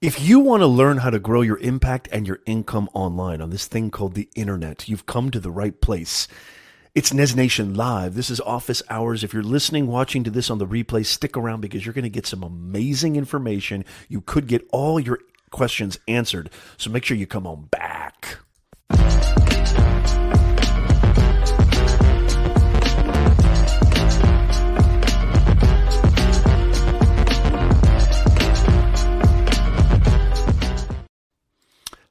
If you want to learn how to grow your impact and your income online on this thing called the internet, you've come to the right place. It's Nez Nation Live. This is office hours. If you're listening, watching to this on the replay, stick around because you're going to get some amazing information. You could get all your questions answered. So make sure you come on back.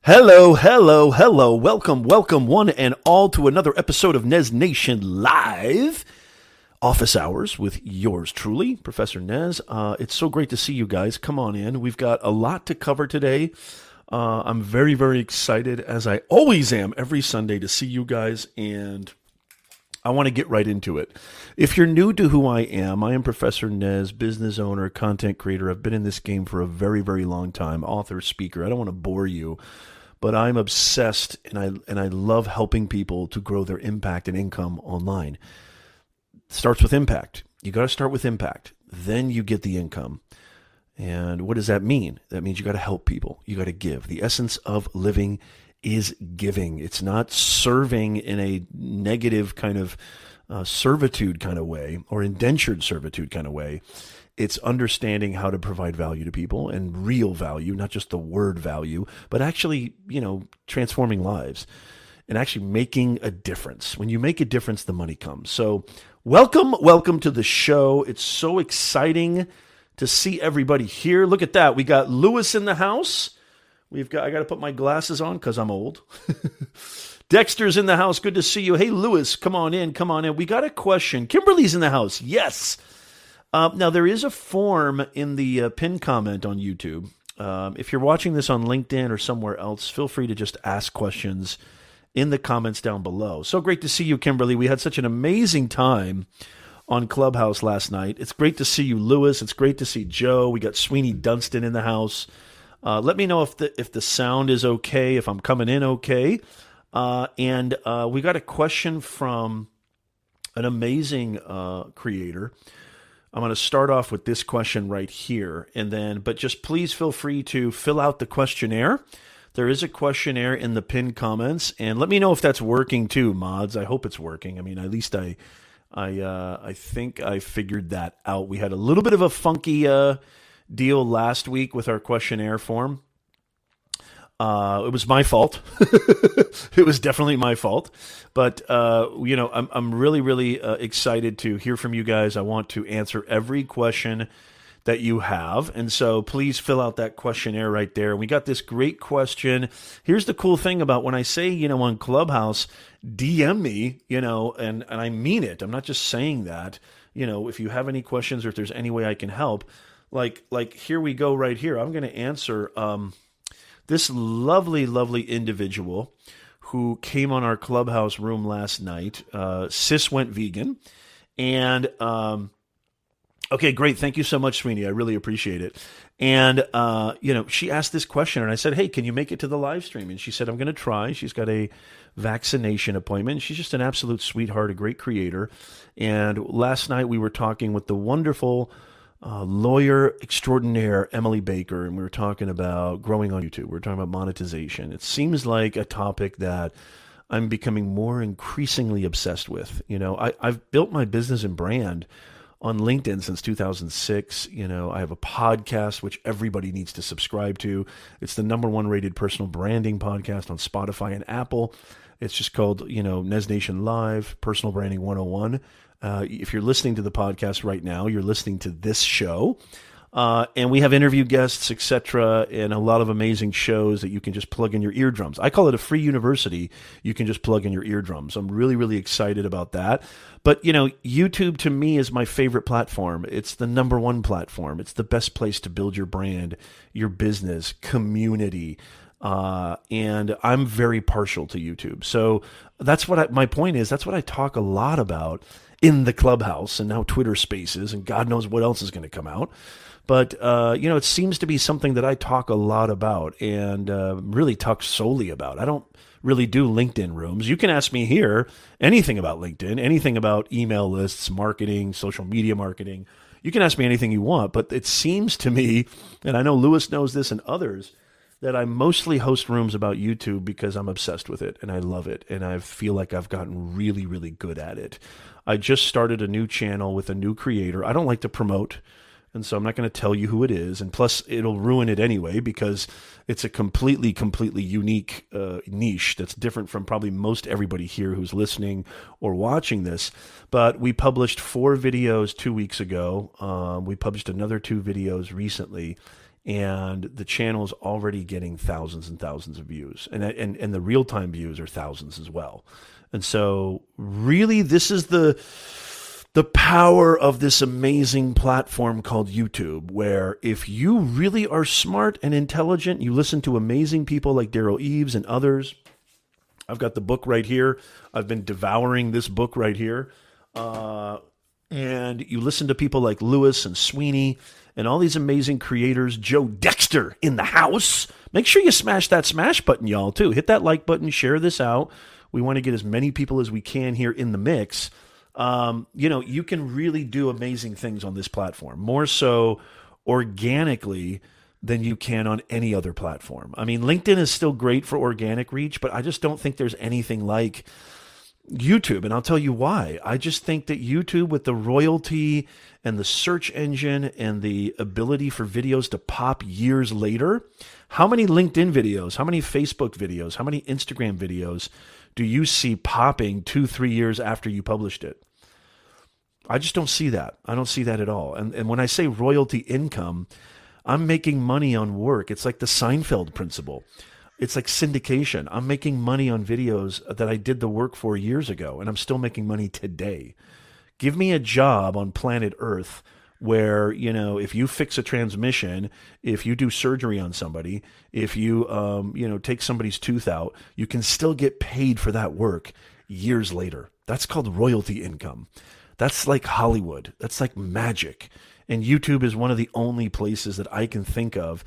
Hello, hello, hello. Welcome, welcome, one and all, to another episode of Nez Nation Live. Office hours with yours truly, Professor Nez. Uh, it's so great to see you guys. Come on in. We've got a lot to cover today. Uh, I'm very, very excited, as I always am every Sunday, to see you guys, and I want to get right into it. If you're new to who I am, I am Professor Nez, business owner, content creator. I've been in this game for a very, very long time, author, speaker. I don't want to bore you but I'm obsessed and I and I love helping people to grow their impact and income online. Starts with impact. You got to start with impact. Then you get the income. And what does that mean? That means you got to help people. You got to give. The essence of living is giving. It's not serving in a negative kind of uh, servitude kind of way or indentured servitude kind of way. It's understanding how to provide value to people and real value, not just the word value, but actually, you know, transforming lives and actually making a difference. When you make a difference, the money comes. So, welcome, welcome to the show. It's so exciting to see everybody here. Look at that. We got Lewis in the house. We've got I got to put my glasses on cuz I'm old. Dexter's in the house. Good to see you. Hey Lewis, come on in. Come on in. We got a question. Kimberly's in the house. Yes. Uh, now, there is a form in the uh, pin comment on YouTube. Um, if you're watching this on LinkedIn or somewhere else, feel free to just ask questions in the comments down below. So great to see you, Kimberly. We had such an amazing time on Clubhouse last night. It's great to see you, Lewis. It's great to see Joe. We got Sweeney Dunston in the house. Uh, let me know if the if the sound is okay, if I'm coming in okay. Uh, and uh, we got a question from an amazing uh, creator I'm going to start off with this question right here. And then, but just please feel free to fill out the questionnaire. There is a questionnaire in the pinned comments, and let me know if that's working too, mods. I hope it's working. I mean, at least I, I, uh, I think I figured that out. We had a little bit of a funky uh, deal last week with our questionnaire form. Uh, it was my fault. it was definitely my fault. But uh, you know, I'm I'm really really uh, excited to hear from you guys. I want to answer every question that you have, and so please fill out that questionnaire right there. We got this great question. Here's the cool thing about when I say you know on Clubhouse, DM me, you know, and and I mean it. I'm not just saying that. You know, if you have any questions or if there's any way I can help, like like here we go right here. I'm going to answer. Um, this lovely, lovely individual who came on our clubhouse room last night, uh, Sis went vegan. And, um, okay, great. Thank you so much, Sweeney. I really appreciate it. And, uh, you know, she asked this question, and I said, Hey, can you make it to the live stream? And she said, I'm going to try. She's got a vaccination appointment. She's just an absolute sweetheart, a great creator. And last night we were talking with the wonderful uh, lawyer extraordinaire Emily Baker, and we were talking about growing on YouTube. We were talking about monetization. It seems like a topic that I'm becoming more increasingly obsessed with. You know, I, I've built my business and brand on LinkedIn since 2006. You know, I have a podcast which everybody needs to subscribe to. It's the number one rated personal branding podcast on Spotify and Apple. It's just called, you know, Nez Nation Live, Personal Branding 101. Uh, if you're listening to the podcast right now, you're listening to this show. Uh, and we have interview guests, etc., and a lot of amazing shows that you can just plug in your eardrums. I call it a free university. You can just plug in your eardrums. I'm really, really excited about that. But you know, YouTube to me is my favorite platform. It's the number one platform. It's the best place to build your brand, your business, community. Uh, and I'm very partial to YouTube. So that's what I, my point is. That's what I talk a lot about in the clubhouse and now Twitter spaces, and God knows what else is going to come out. But, uh, you know, it seems to be something that I talk a lot about and uh, really talk solely about. I don't really do LinkedIn rooms. You can ask me here anything about LinkedIn, anything about email lists, marketing, social media marketing, You can ask me anything you want, but it seems to me, and I know Lewis knows this and others, that I mostly host rooms about YouTube because I'm obsessed with it and I love it and I feel like I've gotten really, really good at it. I just started a new channel with a new creator. I don't like to promote, and so I'm not going to tell you who it is. And plus, it'll ruin it anyway because it's a completely, completely unique uh, niche that's different from probably most everybody here who's listening or watching this. But we published four videos two weeks ago. Um, we published another two videos recently and the channel is already getting thousands and thousands of views and and and the real time views are thousands as well and so really this is the the power of this amazing platform called YouTube where if you really are smart and intelligent you listen to amazing people like Derral Eves and others I've got the book right here I've been devouring this book right here uh, and you listen to people like Lewis and Sweeney and all these amazing creators, Joe Dexter in the house. Make sure you smash that smash button, y'all, too. Hit that like button, share this out. We want to get as many people as we can here in the mix. Um, you know, you can really do amazing things on this platform, more so organically than you can on any other platform. I mean, LinkedIn is still great for organic reach, but I just don't think there's anything like YouTube, and I'll tell you why. I just think that YouTube, with the royalty and the search engine and the ability for videos to pop years later, how many LinkedIn videos, how many Facebook videos, how many Instagram videos do you see popping two, three years after you published it? I just don't see that. I don't see that at all. And, and when I say royalty income, I'm making money on work. It's like the Seinfeld principle it's like syndication. I'm making money on videos that I did the work for years ago, and I'm still making money today. Give me a job on planet Earth where you know if you fix a transmission if you do surgery on somebody if you um, you know take somebody's tooth out you can still get paid for that work years later that's called royalty income that's like hollywood that's like magic and youtube is one of the only places that i can think of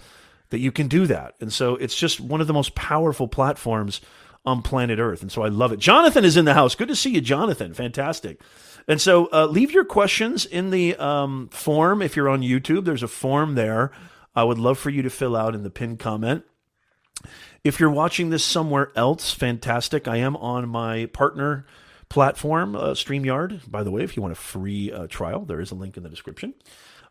that you can do that. And so it's just one of the most powerful platforms on planet Earth. And so I love it. Jonathan is in the house. Good to see you, Jonathan. Fantastic. And so uh, leave your questions in the um, form if you're on YouTube. There's a form there. I would love for you to fill out in the pinned comment. If you're watching this somewhere else, fantastic. I am on my partner platform, uh, StreamYard. By the way, if you want a free uh, trial, there is a link in the description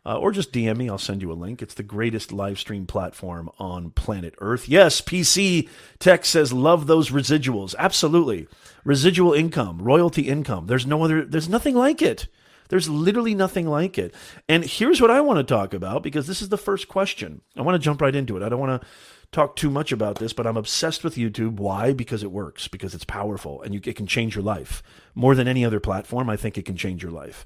uh, or just DM me. I'll send you a link. It's the greatest live stream platform on planet Earth. Yes, PC Tech says love those residuals. Absolutely, residual income, royalty income. There's no other. There's nothing like it. There's literally nothing like it. And here's what I want to talk about because this is the first question. I want to jump right into it. I don't want to talk too much about this, but I'm obsessed with YouTube. Why? Because it works, because it's powerful, and you, it can change your life. More than any other platform, I think it can change your life.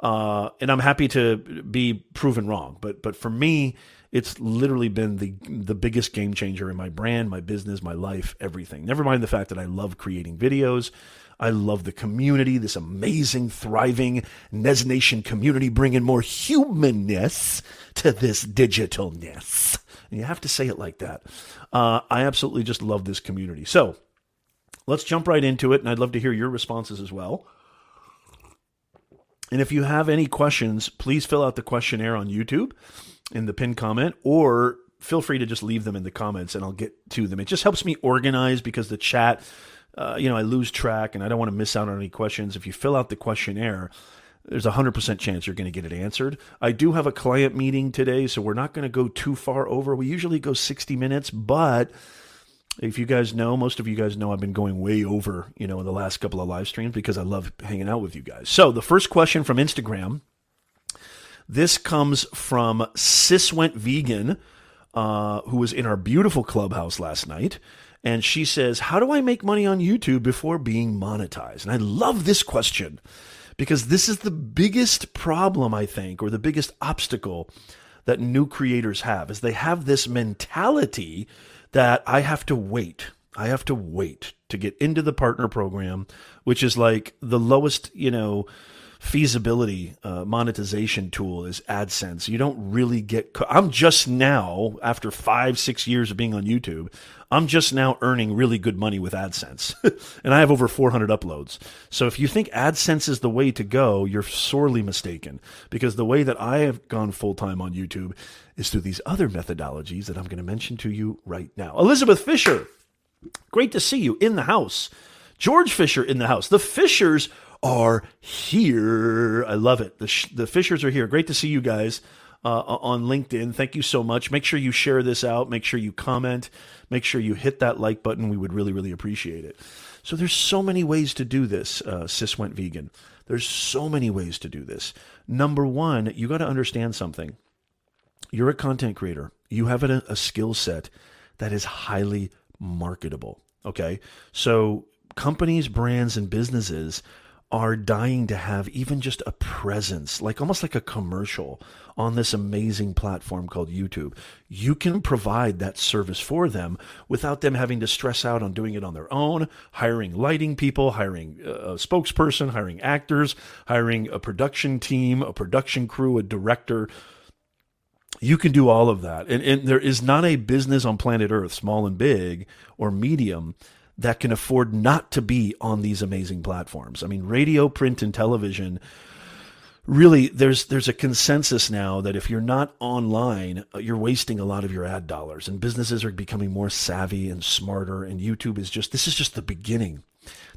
Uh, and I'm happy to be proven wrong. But but for me, it's literally been the the biggest game changer in my brand, my business, my life, everything. Never mind the fact that I love creating videos. I love the community, this amazing, thriving Nez Nation community, bringing more humanness to this digitalness. And you have to say it like that. Uh, I absolutely just love this community. So let's jump right into it, and I'd love to hear your responses as well. And if you have any questions, please fill out the questionnaire on YouTube in the pinned comment or feel free to just leave them in the comments and I'll get to them. It just helps me organize because the chat, uh, you know, I lose track and I don't want to miss out on any questions. If you fill out the questionnaire, there's a 100% chance you're going to get it answered. I do have a client meeting today, so we're not going to go too far over. We usually go 60 minutes, but if you guys know, most of you guys know I've been going way over, you know, in the last couple of live streams because I love hanging out with you guys. So the first question from Instagram, this comes from Sis Went Vegan, uh, who was in our beautiful clubhouse last night. And she says, How do I make money on YouTube before being monetized? And I love this question because this is the biggest problem, I think, or the biggest obstacle that new creators have is they have this mentality that I have to wait. I have to wait to get into the partner program, which is like the lowest, you know, feasibility uh, monetization tool is AdSense. You don't really get. Co- I'm just now, after five, six years of being on YouTube, I'm just now earning really good money with AdSense. and I have over 400 uploads. So if you think AdSense is the way to go, you're sorely mistaken because the way that I have gone full time on YouTube is through these other methodologies that I'm going to mention to you right now. Elizabeth Fisher, great to see you in the house. George Fisher in the house. The Fishers are here. I love it. The, the Fishers are here. Great to see you guys uh, on LinkedIn. Thank you so much. Make sure you share this out. Make sure you comment. Make sure you hit that like button. We would really, really appreciate it. So there's so many ways to do this, uh, Sis Went Vegan. There's so many ways to do this. Number one, you got to understand something. You're a content creator. You have a, a skill set that is highly marketable. Okay. So companies, brands, and businesses are dying to have even just a presence, like almost like a commercial on this amazing platform called YouTube. You can provide that service for them without them having to stress out on doing it on their own, hiring lighting people, hiring uh, a spokesperson, hiring actors, hiring a production team, a production crew, a director. You can do all of that. And, and there is not a business on planet Earth, small and big or medium, that can afford not to be on these amazing platforms. I mean, radio, print, and television. Really, there's there's a consensus now that if you're not online, uh, you're wasting a lot of your ad dollars, and businesses are becoming more savvy and smarter. And YouTube is just this is just the beginning.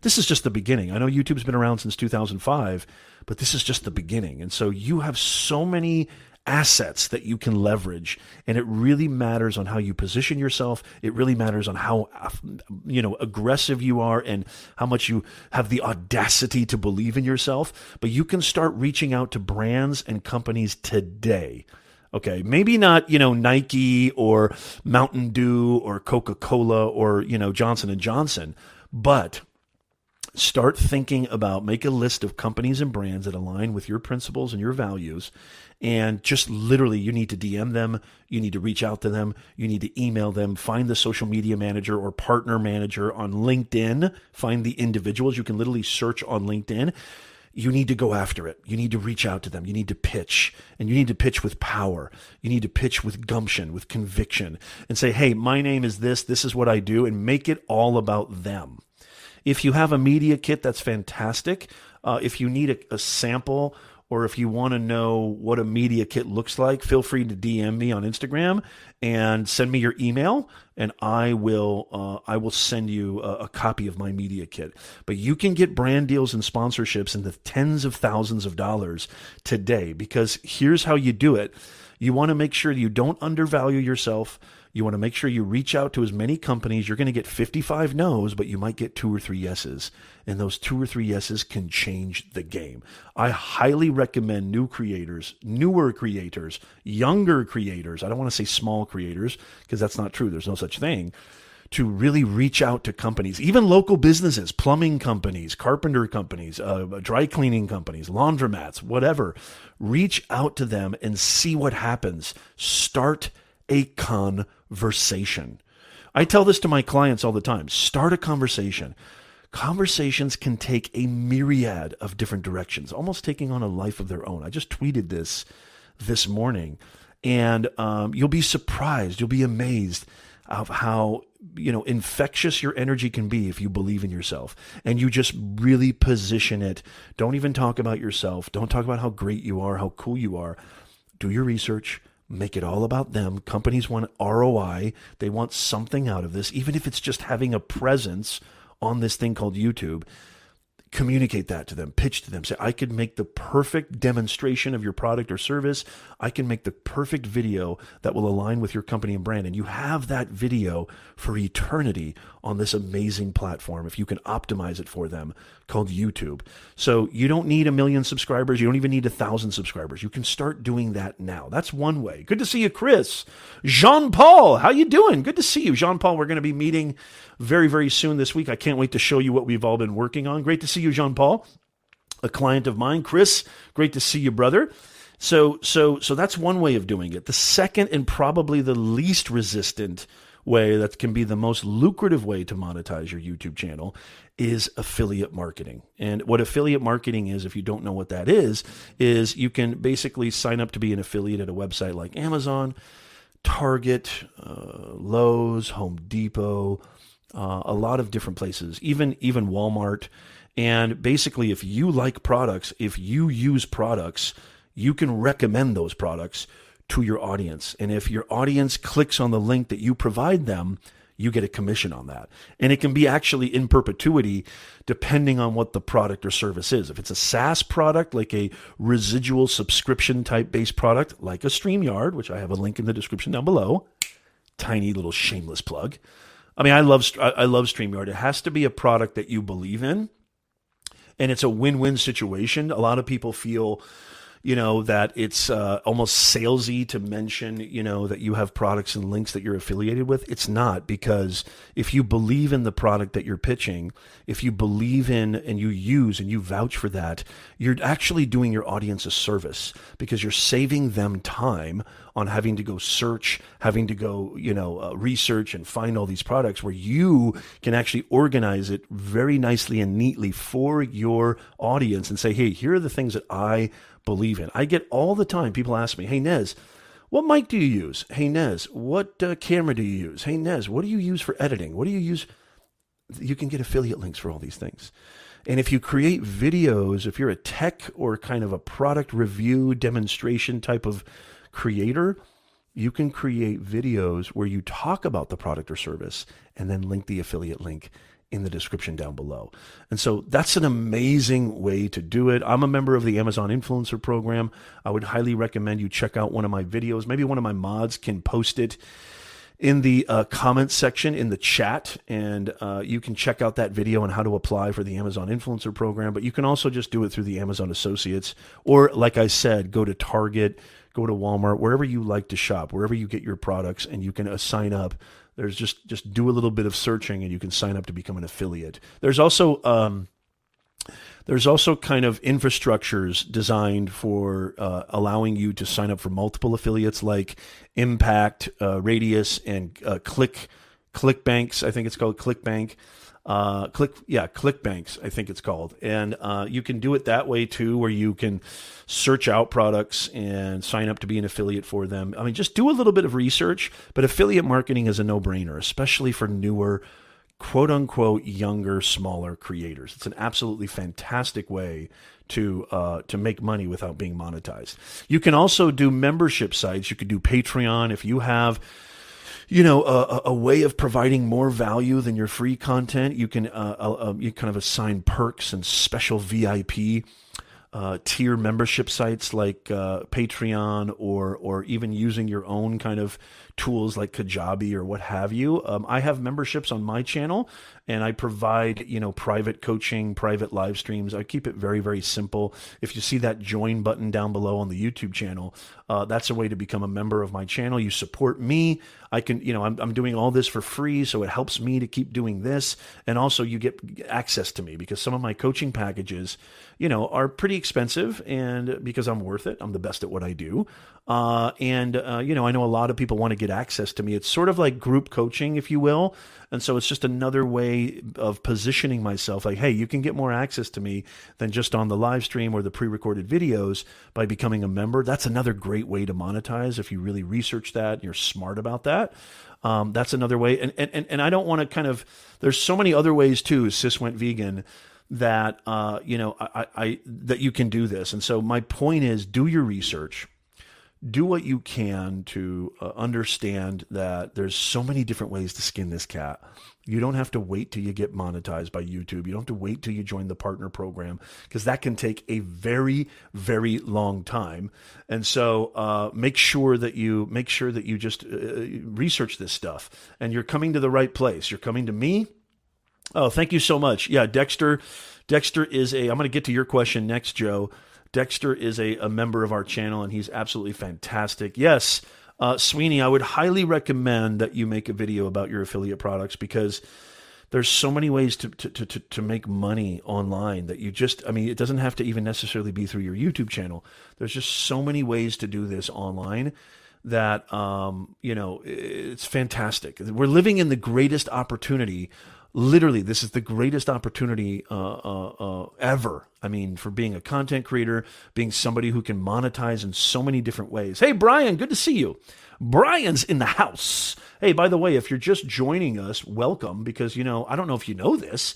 This is just the beginning. I know YouTube's been around since 2005, but this is just the beginning. And so you have so many assets that you can leverage and it really matters on how you position yourself. It really matters on how you know aggressive you are and how much you have the audacity to believe in yourself. But you can start reaching out to brands and companies today. Okay maybe not you know Nike or Mountain Dew or Coca-Cola or you know Johnson and Johnson but start thinking about make a list of companies and brands that align with your principles and your values and just literally you need to DM them, you need to reach out to them, you need to email them, find the social media manager or partner manager on LinkedIn, find the individuals. You can literally search on LinkedIn. You need to go after it. You need to reach out to them. You need to pitch, and you need to pitch with power. You need to pitch with gumption, with conviction, and say, hey, my name is this, this is what I do, and make it all about them. If you have a media kit, that's fantastic. Uh, if you need a, a sample or if you want to know what a media kit looks like, feel free to DM me on Instagram and send me your email, and I will uh, I will send you a, a, copy of my media kit. But you can get brand deals and sponsorships in the tens of thousands of dollars today because here's how you do it. You want to make sure you don't undervalue yourself. You want to make sure you reach out to as many companies. You're going to get 55 no's, but you might get two or three yeses. And those two or three yeses can change the game. I highly recommend new creators, newer creators, younger creators. I don't want to say small creators because that's not true. There's no such thing to really reach out to companies, even local businesses, plumbing companies, carpenter companies, uh, dry cleaning companies, laundromats, whatever. Reach out to them and see what happens. Start a conversation. I tell this to my clients all the time. Start a conversation. Conversations can take a myriad of different directions, almost taking on a life of their own. I just tweeted this this morning, and um, you'll be surprised, you'll be amazed of how you know infectious your energy can be if you believe in yourself and you just really position it. Don't even talk about yourself. Don't talk about how great you are how cool you are. Do your research make it all about them. Companies want ROI. They want something out of this, even if it's just having a presence on this thing called YouTube communicate that to them, pitch to them, say, I could make the perfect demonstration of your product or service. I can make the perfect video that will align with your company and brand. And you have that video for eternity on this amazing platform if you can optimize it for them called YouTube. So you don't need a million subscribers. You don't even need a thousand subscribers. You can start doing that now. That's one way. Good to see you, Chris. Jean Paul, how you doing? Good to see you. Jean Paul, we're going to be meeting very, very soon this week. I can't wait to show you what we've all been working on. Great to see you, Jean Paul, a client of mine. Chris, great to see you, brother. So, so, so that's one way of doing it. The second and probably the least resistant way that can be the most lucrative way to monetize your YouTube channel is affiliate marketing. And what affiliate marketing is, if you don't know what that is, is you can basically sign up to be an affiliate at a website like Amazon, Target, uh, Lowe's, Home Depot, uh, a lot of different places, even even Walmart. And basically, if you like products, if you use products, you can recommend those products to your audience. And if your audience clicks on the link that you provide them, you get a commission on that. And it can be actually in perpetuity depending on what the product or service is. If it's a SaaS product, like a residual subscription type based product, like a StreamYard, which I have a link in the description down below, tiny little shameless plug. I mean, I love I love StreamYard. It has to be a product that you believe in, and it's a win-win situation. A lot of people feel you know that it's uh, almost salesy to mention you know that you have products and links that you're affiliated with. It's not because if you believe in the product that you're pitching if you believe in and you use and you vouch for that you're actually doing your audience a service because you're saving them time on having to go search having to go you know uh, research and find all these products where you can actually organize it very nicely and neatly for your audience and say hey here are the things that i believe in. I get all the time people ask me, "Hey Nez, what mic do you use? Hey Nez, what uh, camera do you use? Hey Nez, what do you use for editing? What do you use?" You can get affiliate links for all these things. And if you create videos, if you're a tech or kind of a product review demonstration type of creator, you can create videos where you talk about the product or service and then link the affiliate link in the description down below. And so that's an amazing way to do it. I'm a member of the Amazon Influencer Program. I would highly recommend you check out one of my videos. Maybe one of my mods can post it in the uh, comment section in the chat, and uh, you can check out that video on how to apply for the Amazon Influencer Program. But you can also just do it through the Amazon Associates, or like I said, go to Target, go to Walmart, wherever you like to shop, wherever you get your products, and you can uh, sign up there's just just do a little bit of searching and you can sign up to become an affiliate. There's also um, there's also kind of infrastructures designed for uh, allowing you to sign up for multiple affiliates like Impact, uh, Radius, and uh, Click ClickBanks. I think it's called ClickBank uh, click yeah clickbanks i think it's called. And uh, you can do it that way too where you can search out products and sign up to be an affiliate for them. I mean just do a little bit of research but affiliate marketing is a no-brainer especially for newer quote unquote younger smaller creators. It's an absolutely fantastic way to uh, to make money without being monetized. You can also do membership sites. You could do patreon if you have you know, a, a, way of providing more value than your free content. You can uh, uh, uh you kind of assign perks and special VIP uh, tier membership sites like uh, Patreon or or even using your own kind of tools like Kajabi or what have you. Um, I have memberships on my channel, and I provide you know private coaching, private live streams. I keep it very very simple. If you see that join button down below on the YouTube channel, uh, that's a way to become a member of my channel. You support me. I can you know I'm, I'm doing all this for free, so it helps me to keep doing this, and also you get access to me because some of my coaching packages, you know, are pretty expensive, and because I'm worth it, I'm the best at what I do. Uh, and uh, you know, I know a lot of people want to get access to me. It's sort of like group coaching, if you will. And so it's just another way of positioning myself like, hey, you can get more access to me than just on the live stream or the pre recorded videos by becoming a member. That's another great way to monetize if you really research that and you're smart about that. Um, that's another way. And, and, and I don't want to kind of, there's so many other ways too, Sis Went Vegan that, uh, you know, I, I, that you can do this. And so my point is do your research do what you can to uh, understand that there's so many different ways to skin this cat. You don't have to wait till you get monetized by YouTube. You don't have to wait till you join the partner program because that can take a very, very long time. And so, uh, make sure that you make sure that you just uh, uh research this stuff, and you're coming to the right place. You're coming to me. Oh, thank you so much. Yeah, Dexter. Dexter is a. I'm going to get to your question next, Joe. Dexter is a, a member of our channel and he's absolutely fantastic. Yes, uh, Sweeney, I would highly recommend that you make a video about your affiliate products because there's so many ways to, to, to, to make money online that you just, I mean, it doesn't have to even necessarily be through your YouTube channel. There's just so many ways to do this online that um, you know it's fantastic. We're living in the greatest opportunity. Literally, this is the greatest opportunity uh, uh, uh, ever. I mean, for being a content creator, being somebody who can monetize in so many different ways. Hey, Brian, good to see you. Brian's in the house. Hey, by the way, if you're just joining us, welcome because you know I don't know if you know this,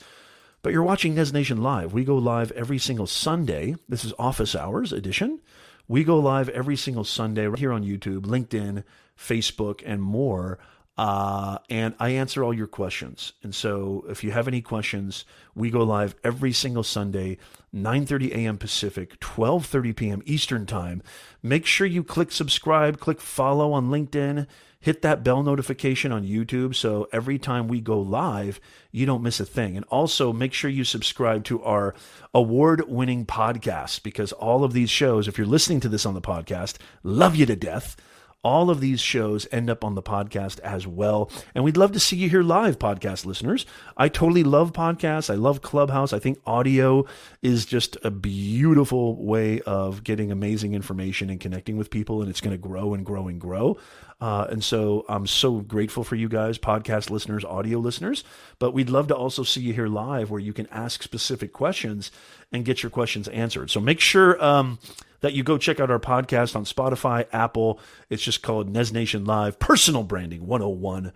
but you're watching Nez Nation live. We go live every single Sunday. This is Office Hours edition. We go live every single Sunday right here on YouTube, LinkedIn, Facebook, and more. Uh, and I answer all your questions. And so if you have any questions, we go live every single Sunday, 9:30 a.m. Pacific, 12:30 p.m. Eastern Time. Make sure you click subscribe, click follow on LinkedIn, hit that bell notification on YouTube so every time we go live, you don't miss a thing. And also make sure you subscribe to our award winning podcast because all of these shows, if you're listening to this on the podcast, love you to death. All of these shows end up on the podcast as well. And we'd love to see you here live, podcast listeners. I totally love podcasts. I love Clubhouse. I think audio is just a beautiful way of getting amazing information and connecting with people, and it's going to grow and grow and grow. Uh, and so I'm so grateful for you guys, podcast listeners, audio listeners. But we'd love to also see you here live where you can ask specific questions and get your questions answered. So make sure. Um, that you go check out our podcast on Spotify, Apple. It's just called Nez Nation Live Personal Branding 101,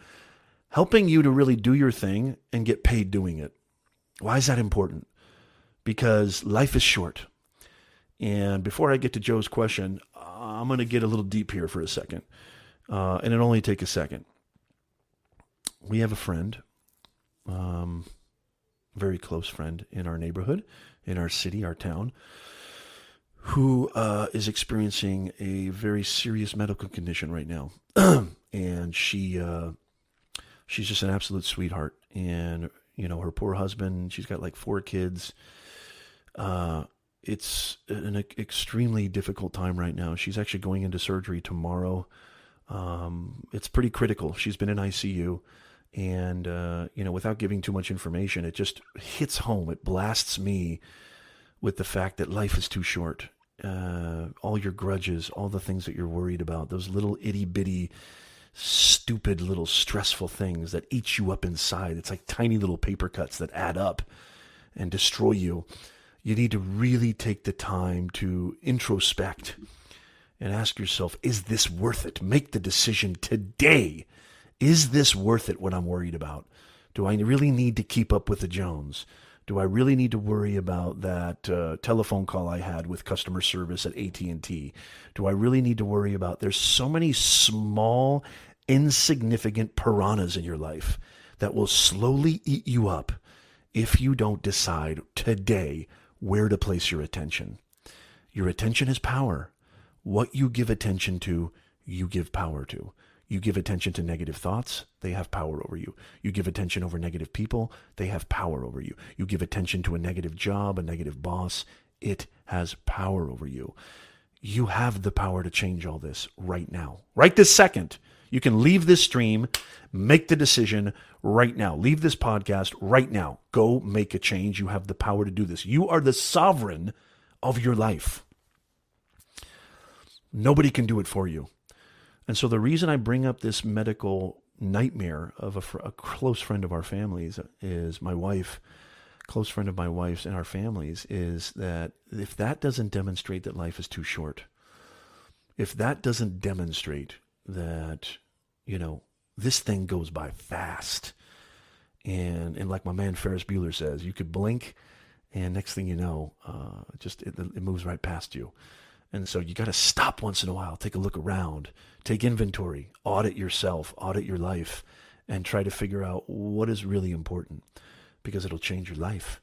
helping you to really do your thing and get paid doing it. Why is that important? Because life is short. And before I get to Joe's question, I'm going to get a little deep here for a second. Uh, and it only take a second. We have a friend, um, very close friend in our neighborhood, in our city, our town, who uh, is experiencing a very serious medical condition right now, and she uh, she's just an absolute sweetheart. And you know, her poor husband, she's got like four kids. Uh, it's an extremely difficult time right now. She's actually going into surgery tomorrow. Um, it's pretty critical. She's been in ICU, and uh, you know, without giving too much information, it just hits home. It blasts me with the fact that life is too short, uh, all your grudges, all the things that you're worried about, those little itty bitty, stupid little stressful things that eat you up inside. It's like tiny little paper cuts that add up and destroy you. You need to really take the time to introspect and ask yourself, is this worth it? Make the decision today. Is this worth it what I'm worried about? Do I really need to keep up with the Jones? Do I really need to worry about that uh, telephone call I had with customer service at AT&T? Do I really need to worry about there's so many small insignificant piranhas in your life that will slowly eat you up if you don't decide today where to place your attention. Your attention is power. What you give attention to, you give power to. You give attention to negative thoughts, they have power over you. You give attention over negative people, they have power over you. You give attention to a negative job, a negative boss, it has power over you. You have the power to change all this right now. Right this second. You can leave this stream, make the decision right now. Leave this podcast right now. Go make a change. You have the power to do this. You are the sovereign of your life. Nobody can do it for you. And so the reason I bring up this medical nightmare of a, fr- a close friend of our families is my wife, close friend of my wife's and our families, is that if that doesn't demonstrate that life is too short, if that doesn't demonstrate that, you know, this thing goes by fast. And, and like my man Ferris Bueller says, you could blink and next thing you know, uh, just it, it moves right past you. And so you got to stop once in a while, take a look around, take inventory, audit yourself, audit your life, and try to figure out what is really important because it'll change your life.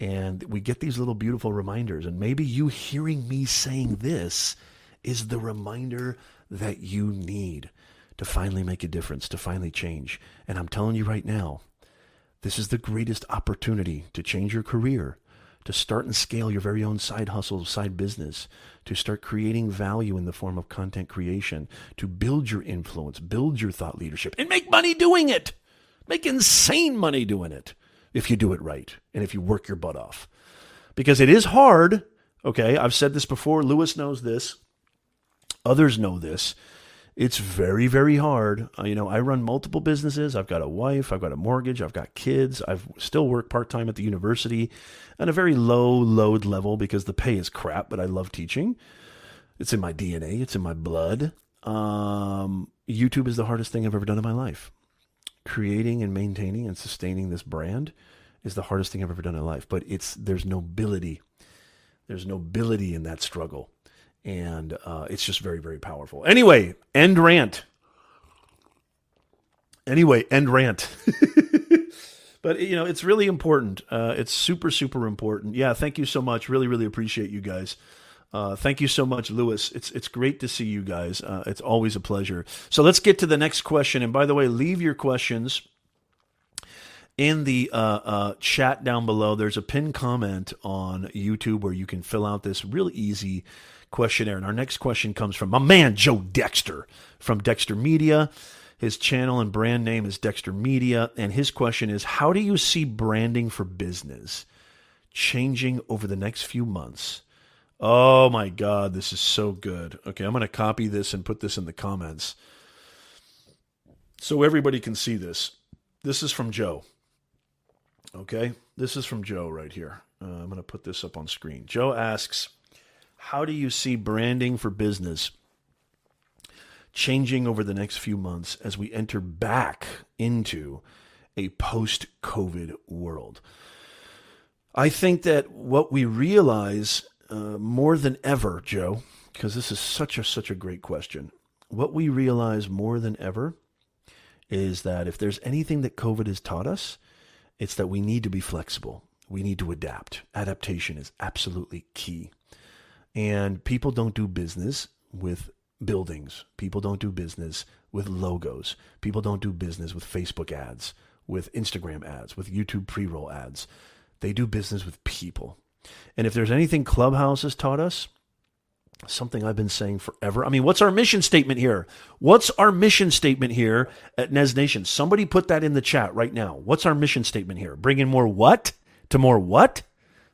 And we get these little beautiful reminders. And maybe you hearing me saying this is the reminder that you need to finally make a difference, to finally change. And I'm telling you right now, this is the greatest opportunity to change your career, to start and scale your very own side hustle, side business, to start creating value in the form of content creation, to build your influence, build your thought leadership, and make money doing it. Make insane money doing it if you do it right and if you work your butt off. Because it is hard. Okay, I've said this before. Lewis knows this. Others know this. It's very, very hard. Uh, you know, I run multiple businesses. I've got a wife, I've got a mortgage, I've got kids. I've still work part time at the university at a very low load level because the pay is crap, but I love teaching. It's in my DNA, it's in my blood. Um, YouTube is the hardest thing I've ever done in my life. Creating and maintaining and sustaining this brand is the hardest thing I've ever done in life. But it's there's nobility, there's nobility in that struggle, and uh, it's just very very powerful. Anyway, end rant. Anyway, end rant. but you know it's really important. Uh, it's super super important. Yeah, thank you so much. Really really appreciate you guys. Uh, thank you so much, Lewis. It's it's great to see you guys. Uh, it's always a pleasure. So let's get to the next question. And by the way, leave your questions in the uh, uh, chat down below. There's a pinned comment on YouTube where you can fill out this really easy questionnaire. And our next question comes from my man Joe Dexter from Dexter Media. His channel and brand name is Dexter Media, and his question is: How do you see branding for business changing over the next few months? Oh my God, this is so good. Okay, I'm going to copy this and put this in the comments so everybody can see this. This is from Joe. Okay, this is from Joe right here. Uh, I'm going to put this up on screen. Joe asks, How do you see branding for business changing over the next few months as we enter back into a post COVID world? I think that what we realize uh, more than ever, Joe, because this is such a such a great question. What we realize more than ever is that if there's anything that COVID has taught us, it's that we need to be flexible. We need to adapt. Adaptation is absolutely key. And people don't do business with buildings. People don't do business with logos. People don't do business with Facebook ads, with Instagram ads, with YouTube pre roll ads. They do business with people. And if there's anything Clubhouse has taught us, something I've been saying forever. I mean, what's our mission statement here? What's our mission statement here at Nez Nation? Somebody put that in the chat right now. What's our mission statement here? Bring in more what to more what?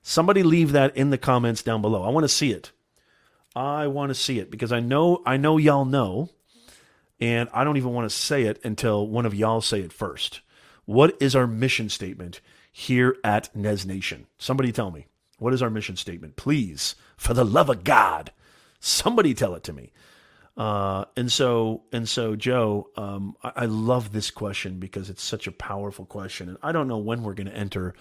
Somebody leave that in the comments down below. I want to see it. I want to see it because I know I know y'all know and I don't even want to say it until one of y'all say it first. What is our mission statement here at Nez Nation? Somebody tell me. What is our mission statement? Please, for the love of God, somebody tell it to me. Uh, and so, and so, Joe, um, I, I, love this question because it's such a powerful question, and I don't know when we're going to enter.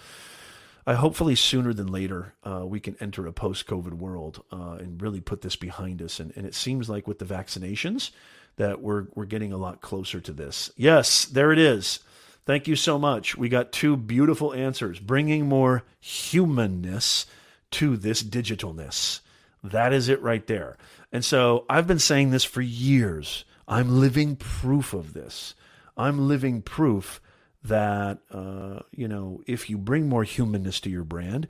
I hopefully sooner than later uh, we can enter a post-COVID world uh, and really put this behind us. And, and it seems like with the vaccinations that we're we're getting a lot closer to this. Yes, there it is. Thank you so much. We got two beautiful answers, bringing more humanness to this digitalness. That is it right there. And so I've been saying this for years. I'm living proof of this. I'm living proof that, uh, you know, if you bring more humanness to your brand,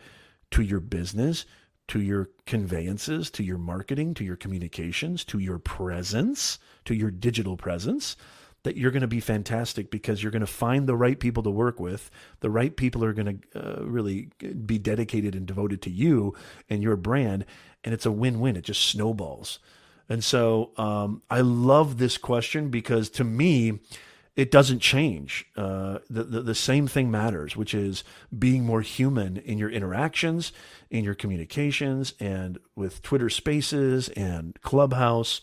to your business, to your conveyances, to your marketing, to your communications, to your presence, to your digital presence, that you're going to be fantastic because you're going to find the right people to work with. The right people are going to uh, really be dedicated and devoted to you and your brand. And it's a win win. It just snowballs. And so um, I love this question because to me, it doesn't change. Uh, the, the, the same thing matters, which is being more human in your interactions, in your communications, and with Twitter Spaces and Clubhouse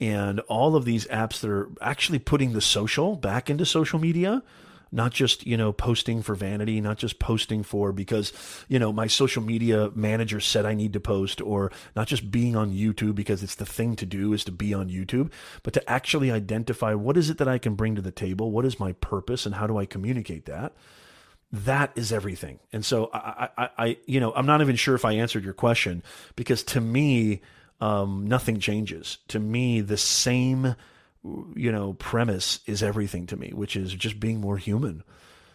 and all of these apps that are actually putting the social back into social media not just you know posting for vanity not just posting for because you know my social media manager said i need to post or not just being on youtube because it's the thing to do is to be on youtube but to actually identify what is it that i can bring to the table what is my purpose and how do i communicate that that is everything and so i i, I you know i'm not even sure if i answered your question because to me um, nothing changes. To me, the same, you know, premise is everything to me, which is just being more human,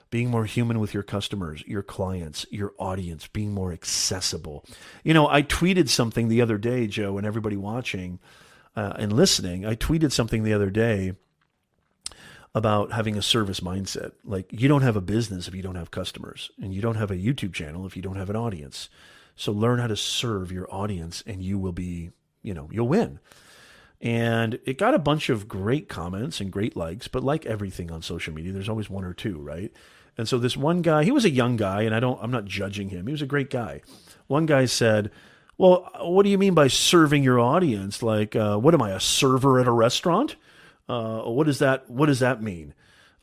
being more human with your customers, your clients, your audience, being more accessible. You know, I tweeted something the other day, Joe, and everybody watching uh, and listening. I tweeted something the other day about having a service mindset. Like you don't have a business if you don't have customers, and you don't have a YouTube channel if you don't have an audience. So learn how to serve your audience and you will be, you know, you'll win. And it got a bunch of great comments and great likes, but like everything on social media, there's always one or two, right? And so this one guy, he was a young guy, and I don't, I'm not judging him. He was a great guy. One guy said, "Well, what do you mean by serving your audience? Like, uh, what am I, a server at a restaurant? Uh, what does that, what does that mean?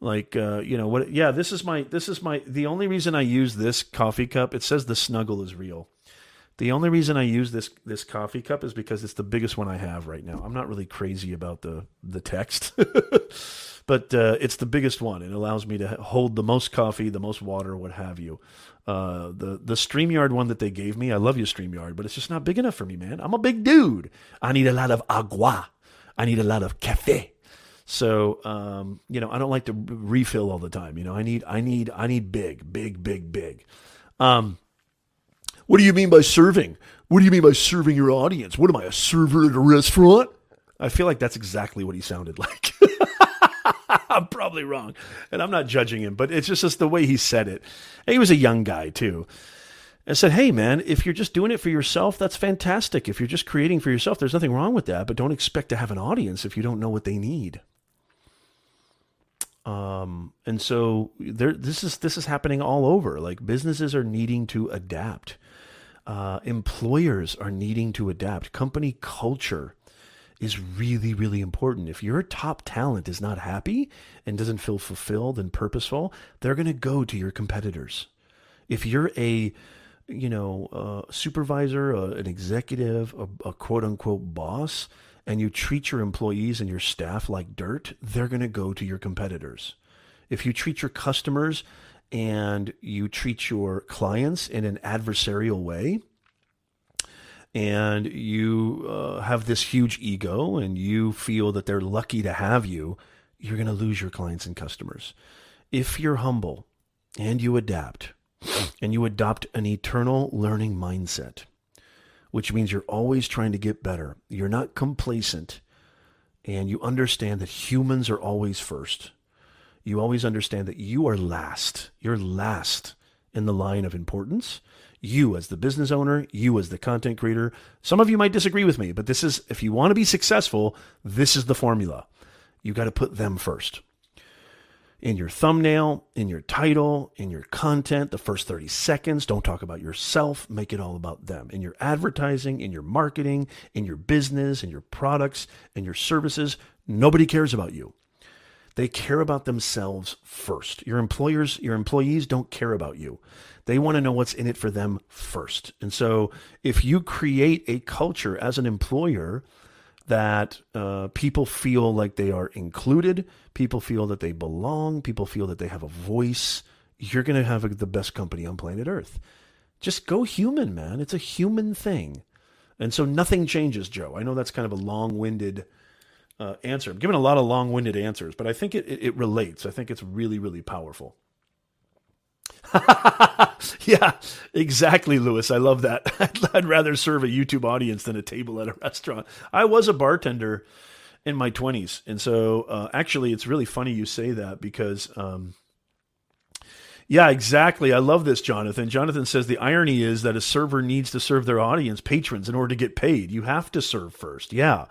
Like, uh, you know, what? Yeah, this is my, this is my. The only reason I use this coffee cup, it says the snuggle is real. The only reason I use this this coffee cup is because it's the biggest one I have right now. I'm not really crazy about the the text, but uh, it's the biggest one. It allows me to hold the most coffee, the most water, what have you. Uh, the the Streamyard one that they gave me, I love you Streamyard, but it's just not big enough for me, man. I'm a big dude. I need a lot of agua. I need a lot of cafe. So um, you know, I don't like to refill all the time. You know, I need I need I need big, big, big, big. Um, what do you mean by serving? What do you mean by serving your audience? What am I, a server at a restaurant? I feel like that's exactly what he sounded like. I'm probably wrong. And I'm not judging him, but it's just, just the way he said it. And he was a young guy, too. I said, hey, man, if you're just doing it for yourself, that's fantastic. If you're just creating for yourself, there's nothing wrong with that. But don't expect to have an audience if you don't know what they need. Um, and so there, this is this is happening all over. Like businesses are needing to adapt. Uh, employers are needing to adapt. Company culture is really, really important. If your top talent is not happy and doesn't feel fulfilled and purposeful, they're going to go to your competitors. If you're a you know, uh, supervisor, uh, an executive, a, a quote unquote boss, and you treat your employees and your staff like dirt, they're going to go to your competitors. If you treat your customers and you treat your clients in an adversarial way, and you uh, have this huge ego and you feel that they're lucky to have you, you're going to lose your clients and customers. If you're humble and you adapt and you adopt an eternal learning mindset, which means you're always trying to get better, you're not complacent, and you understand that humans are always first you always understand that you are last. You're last in the line of importance. You, as the business owner, you, as the content creator. Some of you might disagree with me, but this is, if you want to be successful, this is the formula. You got to put them first. In your thumbnail, in your title, in your content, the first 30 seconds, don't talk about yourself, make it all about them. In your advertising, in your marketing, in your business, in your products, in your services, nobody cares about you. They care about themselves first. Your employers, your employees don't care about you. They want to know what's in it for them first. And so if you create a culture as an employer that uh, people feel like they are included, people feel that they belong, people feel that they have a voice, you're going to have a, the best company on planet Earth. Just go human, man. It's a human thing. And so nothing changes, Joe. I know that's kind of a long winded uh, answer. I'm giving a lot of long winded answers, but I think it, it, it relates. I think it's really, really powerful. yeah, exactly, Lewis. I love that. I'd, rather serve a YouTube audience than a table at a restaurant. I was a bartender in my 20s. And so, uh, actually, it's really funny you say that because, um, yeah, exactly. I love this, Jonathan. Jonathan says the irony is that a server needs to serve their audience, patrons, in order to get paid. You have to serve first. Yeah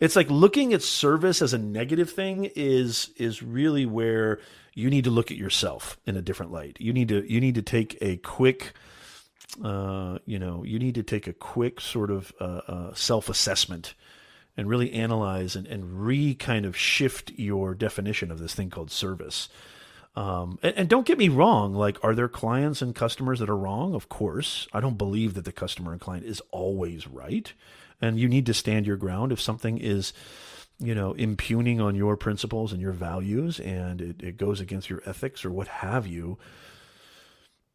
it's like looking at service as a negative thing is is really where you need to look at yourself in a different light. You need to you need to take a quick uh, you know, you need to take a quick sort of uh, uh, self assessment and really analyze and, and re kind of shift your definition of this thing called service. Um, and, and, don't get me wrong, like, are there clients and customers that are wrong? Of course. I don't believe that the customer and client is always right. And you need to stand your ground if something is you know impugning on your principles and your values and it, it goes against your ethics or what have you.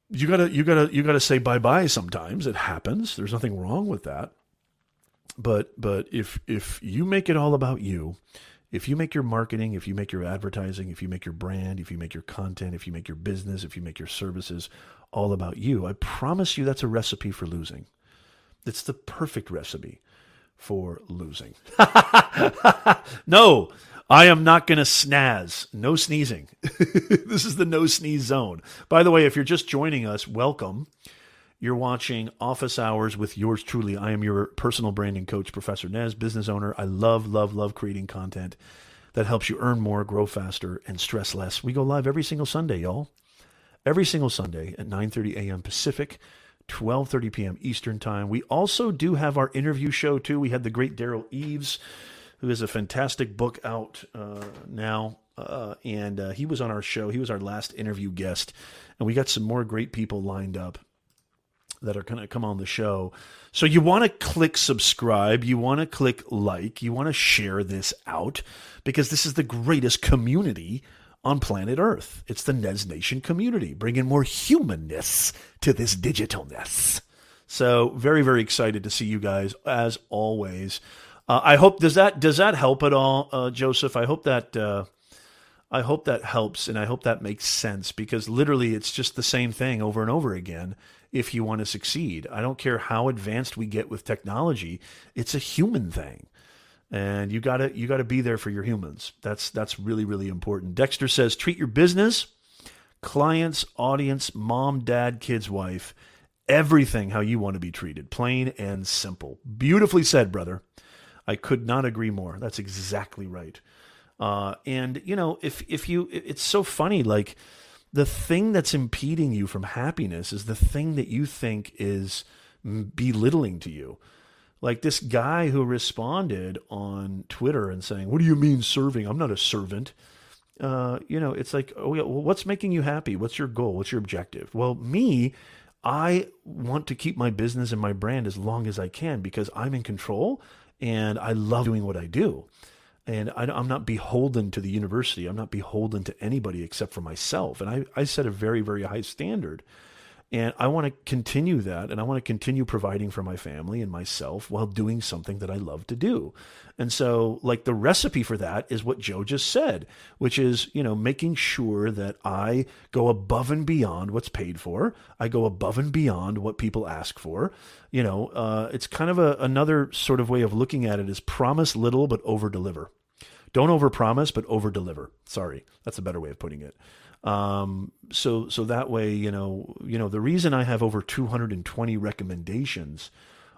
You gotta you gotta you gotta say bye bye sometimes. It happens. There's nothing wrong with that. But but if if you make it all about you if you make your marketing if you make your advertising if you make your brand if you make your content if you make your business if you make your services all about you i promise you that's a recipe for losing it's the perfect recipe for losing. no, I am not going to snaz. No sneezing. this is the no sneeze zone. By the way, if you're just joining us, welcome. You're watching Office Hours with yours truly. I am your personal branding coach, Professor Nez, business owner. I love, love, love creating content that helps you earn more, grow faster, and stress less. We go live every single Sunday, y'all. Every single Sunday at 9:30 a.m. Pacific, 12:30 p.m. Eastern Time. We also do have our interview show too. We had the great Derral Eves, who has a fantastic book out uh, now, uh, and uh, he was on our show. He was our last interview guest, and we got some more great people lined up that are going to come on the show. So you want to click subscribe, you want to click like, you want to share this out because this is the greatest community on planet Earth. It's the Nez Nation community, bringing more humanness to this digitalness. So very very excited to see you guys as always. Uh, I hope does that does that help at all, uh, Joseph? I hope that uh, I hope that helps, and I hope that makes sense because literally it's just the same thing over and over again if you want to succeed. I don't care how advanced we get with technology, it's a human thing. And you got to you got to be there for your humans. That's that's really really important. Dexter says treat your business, clients, audience, mom, dad, kids, wife, everything how you want to be treated. Plain and simple. Beautifully said, brother. I could not agree more. That's exactly right. Uh, and you know, if if you, it's so funny. Like the thing that's impeding you from happiness is the thing that you think is belittling to you. Like this guy who responded on Twitter and saying, "What do you mean serving? I'm not a servant." Uh, you know, it's like, oh yeah, well, what's making you happy? What's your goal? What's your objective? Well, me, I want to keep my business and my brand as long as I can because I'm in control and I love doing what I do and I, am not beholden to the university. I'm not beholden to anybody except for myself. And I, I set a very, very high standard. And I want to continue that. And I want to continue providing for my family and myself while doing something that I love to do. And so, like, the recipe for that is what Joe just said, which is, you know, making sure that I go above and beyond what's paid for. I go above and beyond what people ask for. You know, uh, it's kind of a, another sort of way of looking at it is promise little, but over deliver. Don't overpromise, but over deliver. Sorry, that's a better way of putting it. Um, so so that way, you know, you know, the reason I have over 220 recommendations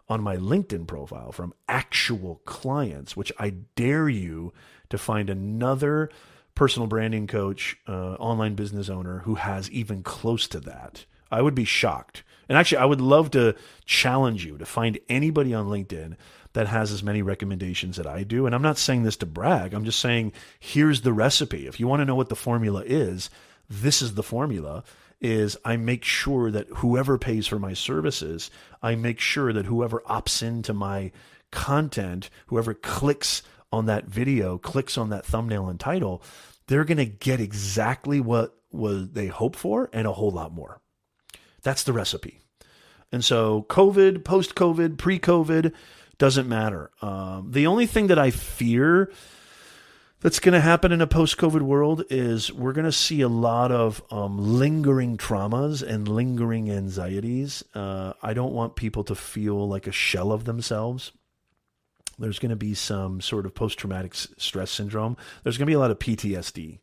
on my LinkedIn profile from actual clients, which I dare you to find another personal branding coach, uh, online business owner who has even close to that. I would be shocked. And actually, I would love to challenge you to find anybody on LinkedIn that has as many recommendations that I do. And I'm not saying this to brag. I'm just saying here's the recipe. If you want to know what the formula is, this is the formula is I make sure that whoever pays for my services, I make sure that whoever opts into my content, whoever clicks on that video, clicks on that thumbnail and title, they're going to get exactly what was they hope for and a whole lot more. That's the recipe. And so COVID, post-COVID, pre-COVID, doesn't matter. Um, the only thing that I fear that's going to happen in a post COVID world is we're going to see a lot of um, lingering traumas and lingering anxieties. Uh, I don't want people to feel like a shell of themselves. There's going to be some sort of post traumatic stress syndrome. There's going to be a lot of PTSD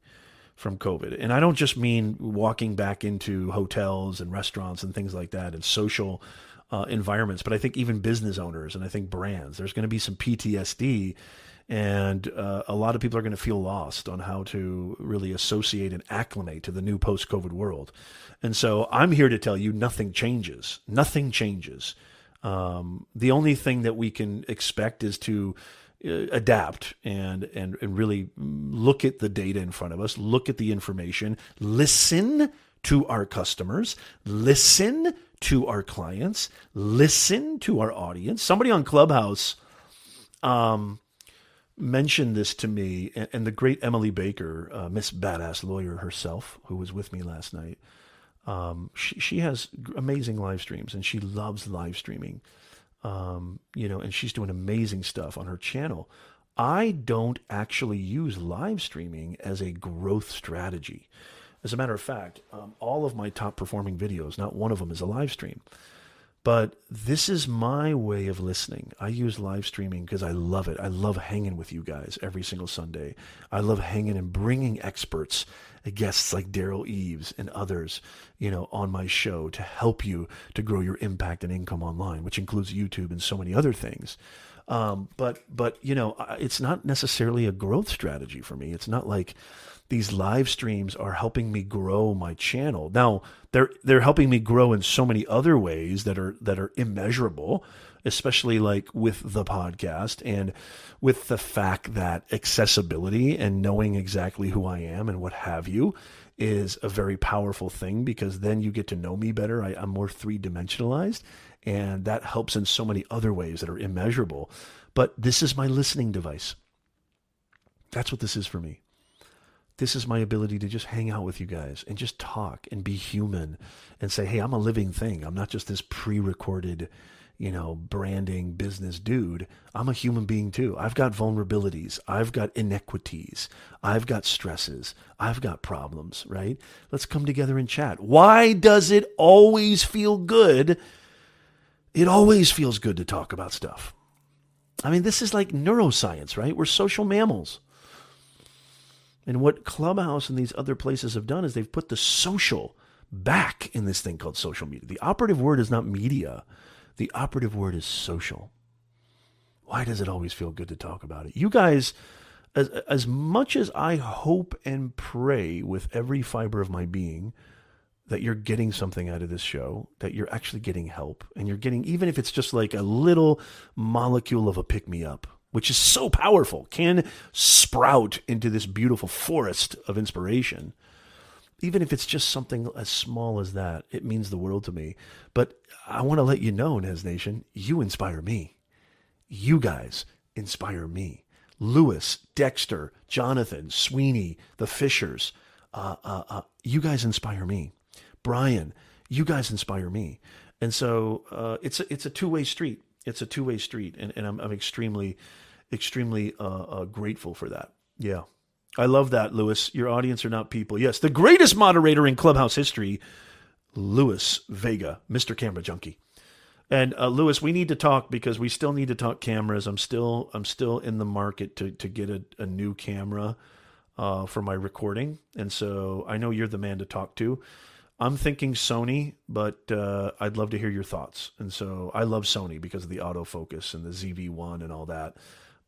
from COVID. And I don't just mean walking back into hotels and restaurants and things like that and social uh, environments, but I think even business owners and I think brands, there's going to be some PTSD. And uh, a lot of people are going to feel lost on how to really associate and acclimate to the new post COVID world. And so I'm here to tell you nothing changes. Nothing changes. Um, the only thing that we can expect is to uh, adapt and, and and really look at the data in front of us, look at the information, listen to our customers, listen to our clients, listen to our audience. Somebody on Clubhouse um, mentioned this to me, and, and the great Emily Baker, uh, Miss Badass Lawyer herself, who was with me last night. Um, she, she has amazing live streams and she loves live streaming. Um, you know, and she's doing amazing stuff on her channel. I don't actually use live streaming as a growth strategy. As a matter of fact, um, all of my top performing videos, not one of them is a live stream But this is my way of listening. I use live streaming because I love it. I love hanging with you guys every single Sunday. I love hanging and bringing experts, guests like Derral Eves and others, you know, on my show to help you to grow your impact and income online, which includes YouTube and so many other things. Um, but but you know, it's not necessarily a growth strategy for me. It's not like these live streams are helping me grow my channel. Now, they're they're helping me grow in so many other ways that are that are immeasurable, especially like with the podcast and with the fact that accessibility and knowing exactly who I am and what have you is a very powerful thing because then you get to know me better. I, I'm more three dimensionalized, and that helps in so many other ways that are immeasurable. But this is my listening device. That's what this is for me this is my ability to just hang out with you guys and just talk and be human and say, hey, I'm a living thing. I'm not just this pre recorded, you know, branding business dude. I'm a human being too. I've got vulnerabilities. I've got inequities. I've got stresses. I've got problems, right? Let's come together and chat. Why does it always feel good? It always feels good to talk about stuff. I mean, this is like neuroscience, right? We're social mammals. And what Clubhouse and these other places have done is they've put the social back in this thing called social media. The operative word is not media, the operative word is social. Why does it always feel good to talk about it? You guys, as, as much as I hope and pray with every fiber of my being that you're getting something out of this show, that you're actually getting help, and you're getting, even if it's just like a little molecule of a pick me up, which is so powerful, can sprout into this beautiful forest of inspiration. Even if it's just something as small as that, it means the world to me. But I want to let you know, Nez Nation, you inspire me. You guys inspire me. Lewis, Dexter, Jonathan, Sweeney, the Fishers, uh, uh, uh, you guys inspire me. Brian, you guys inspire me. And so uh, it's a, it's a two way street. It's a two way street, and, and I'm, I'm extremely extremely uh, uh, grateful for that. Yeah. I love that, Lewis. Your audience are not people. Yes, the greatest moderator in Clubhouse history, Lewis Vega, Mr. Camera Junkie. And uh, Lewis, we need to talk because we still need to talk cameras. I'm still I'm still in the market to to get a, a new camera uh, for my recording, and so I know you're the man to talk to. I'm thinking Sony, but uh, I'd love to hear your thoughts. And so I love Sony because of the autofocus and the ZV1 and all that.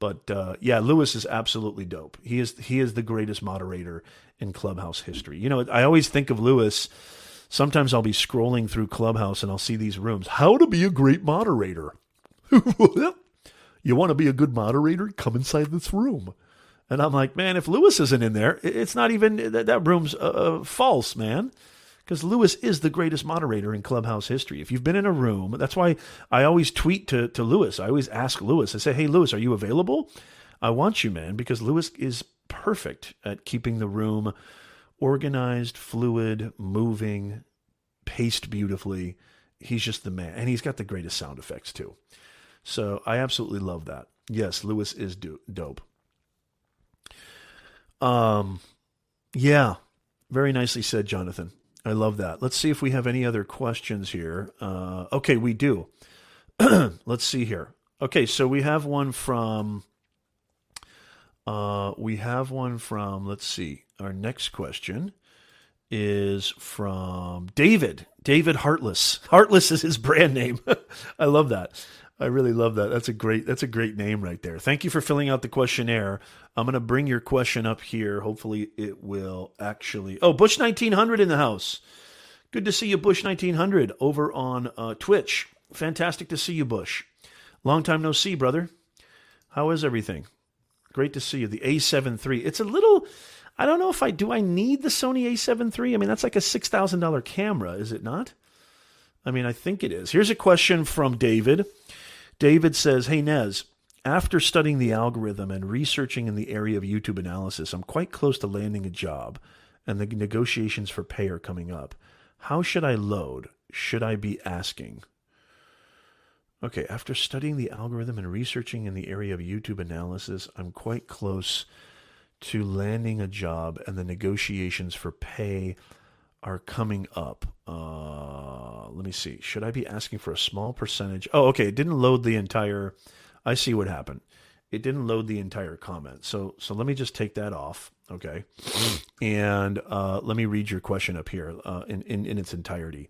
But uh, yeah, Lewis is absolutely dope. He is he is the greatest moderator in Clubhouse history. You know, I always think of Lewis. Sometimes I'll be scrolling through Clubhouse and I'll see these rooms. How to be a great moderator. you want to be a good moderator? Come inside this room. And I'm like, man, if Lewis isn't in there, it's not even that, that room's uh, uh false, man because Lewis is the greatest moderator in Clubhouse history. If you've been in a room, that's why I always tweet to, to Lewis. I always ask Lewis, I say, hey, Lewis, are you available? I want you, man, because Lewis is perfect at keeping the room organized, fluid, moving, paced beautifully. He's just the man. And he's got the greatest sound effects, too. So I absolutely love that. Yes, Lewis is do- dope. Um, yeah, very nicely said, Jonathan. I love that. Let's see if we have any other questions here. Uh, okay, we do. Let's see here. Okay, so we have one from. Uh, we have one from. Let's see. Our next question is from David. David Heartless. Heartless is his brand name. I love that. I really love that. That's a great that's a great name right there. Thank you for filling out the questionnaire. I'm going to bring your question up here. Hopefully it will actually Oh, Bush 1900 in the house. Good to see you Bush 1900 over on uh, Twitch. Fantastic to see you Bush. Long time no see, brother. How is everything? Great to see you. The A7 III. It's a little I don't know if I do I need the Sony A7 III? I mean, that's like a $6,000 camera, is it not? I mean, I think it is. Here's a question from David. David says, Hey, Nez, after studying the algorithm and researching in the area of YouTube analysis, I'm quite close to landing a job, and the negotiations for pay are coming up. How should I load? Should I be asking? Okay, after studying the algorithm and researching in the area of YouTube analysis, I'm quite close to landing a job, and the negotiations for pay are coming up. Uh, let me see. Should I be asking for a small percentage? Oh, okay. It didn't load the entire. I see what happened. It didn't load the entire comment. So so let me just take that off. Okay, and uh, let me read your question up here uh, in, in in its entirety.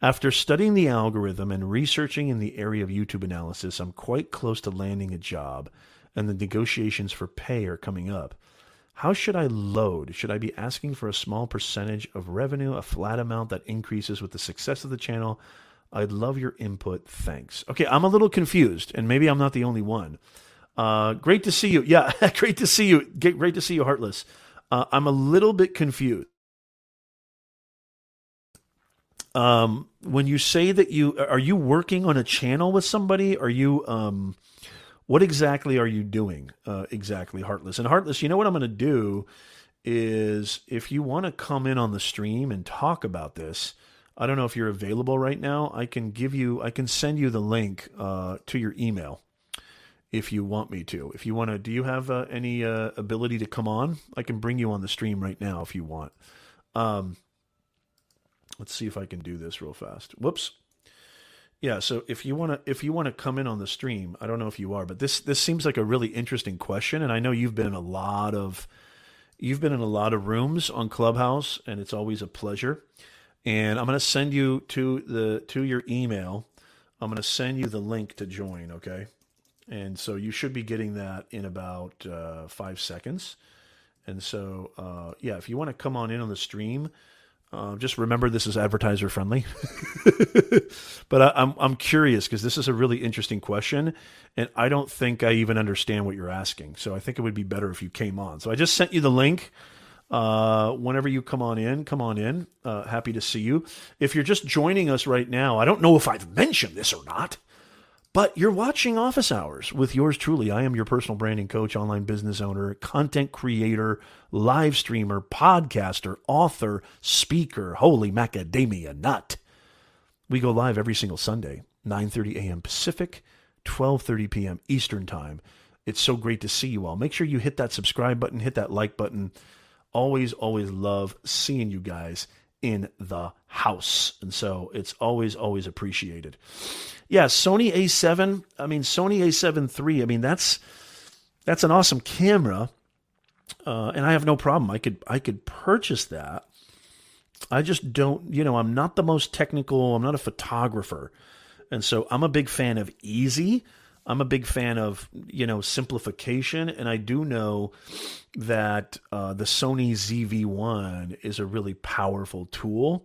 After studying the algorithm and researching in the area of YouTube analysis, I'm quite close to landing a job, and the negotiations for pay are coming up. How should I load? Should I be asking for a small percentage of revenue, a flat amount that increases with the success of the channel? I'd love your input. Thanks. Okay, I'm a little confused, and maybe I'm not the only one. Uh, great to see you. Yeah, great to see you. Great to see you, Heartless. Uh, I'm a little bit confused. Um, when you say that you are you working on a channel with somebody? Are you um, what exactly are you doing uh, exactly heartless? And heartless you know what i'm going to do is if you want to come in on the stream and talk about this i don't know if you're available right now i can give you i can send you the link uh, to your email if you want me to. If you want to do you have uh, any uh, ability to come on? I can bring you on the stream right now if you want. Um, let's see if i can do this real fast. Whoops yeah, so if you want to if you want to come in on the stream, I don't know if you are, but this this seems like a really interesting question and I know you've been in a lot of you've been in a lot of rooms on Clubhouse and it's always a pleasure. And I'm going to send you to the to your email. I'm going to send you the link to join, okay? And so you should be getting that in about uh, 5 seconds. And so uh, yeah, if you want to come on in on the stream, uh, just remember this is advertiser friendly. but I, am I'm, I'm curious because this is a really interesting question, and I don't think I even understand what you're asking. So I think it would be better if you came on. So I just sent you the link. Uh, whenever you come on in, come on in. Uh, happy to see you. If you're just joining us right now, I don't know if I've mentioned this or not. But you're watching Office Hours with yours truly. I am your personal branding coach, online business owner, content creator, live streamer, podcaster, author, speaker, holy macadamia nut. We go live every single Sunday, 9:30 a.m. Pacific, 12:30 p.m. Eastern Time. It's so great to see you all. Make sure you hit that subscribe button, hit that like button. Always always love seeing you guys in the house. And so it's always, always appreciated. Yeah, Sony A7. I mean, Sony A7 III. I mean, that's that's an awesome camera, uh, and I have no problem. I could I could purchase that. I just don't. You know, I'm not the most technical. I'm not a photographer, and so I'm a big fan of easy. I'm a big fan of you know simplification, and I do know that uh, the Sony ZV-1 is a really powerful tool,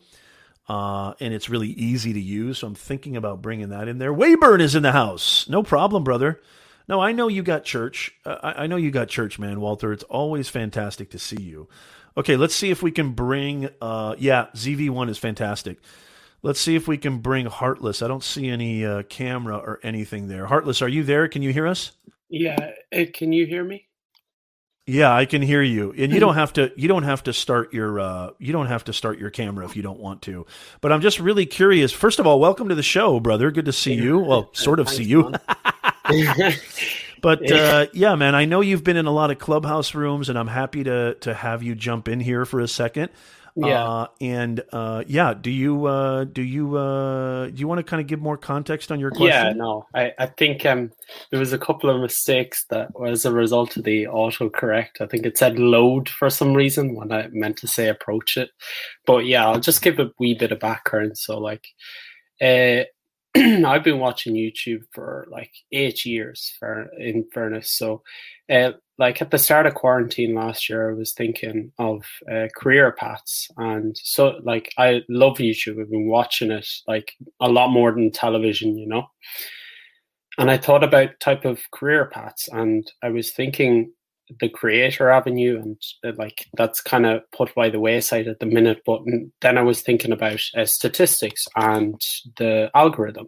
uh, and it's really easy to use. So I'm thinking about bringing that in there. Wayburn is in the house. No problem, brother. No, I know you got church. Uh, I, I know you got church, man, Walter. It's always fantastic to see you. Okay, let's see if we can bring. Uh, yeah, ZV-1 is fantastic. Let's see if we can bring Heartless. I don't see any uh, camera or anything there. Heartless, are you there? Can you hear us? Yeah, can you hear me? Yeah, I can hear you. And you don't have to you don't have to start your uh you don't have to start your camera if you don't want to. But I'm just really curious. First of all, welcome to the show, brother. Good to see you. Well, sort of see you. but uh, yeah, man, I know you've been in a lot of clubhouse rooms, and I'm happy to to have you jump in here for a second. Yeah. Uh, and uh, yeah, do you uh, do you uh, do you want to kind of give more context on your question? Yeah, no, I, I think um, there was a couple of mistakes that was a result of the autocorrect. I think it said load for some reason when I meant to say approach it. But yeah, I'll just give a wee bit of background. So like, uh, I've been watching YouTube for like eight years, for in fairness. So, uh, like at the start of quarantine last year, I was thinking of uh, career paths, and so like I love YouTube. I've been watching it like a lot more than television, you know. And I thought about type of career paths, and I was thinking the creator avenue and uh, like that's kind of put by the wayside at the minute but then i was thinking about uh, statistics and the algorithm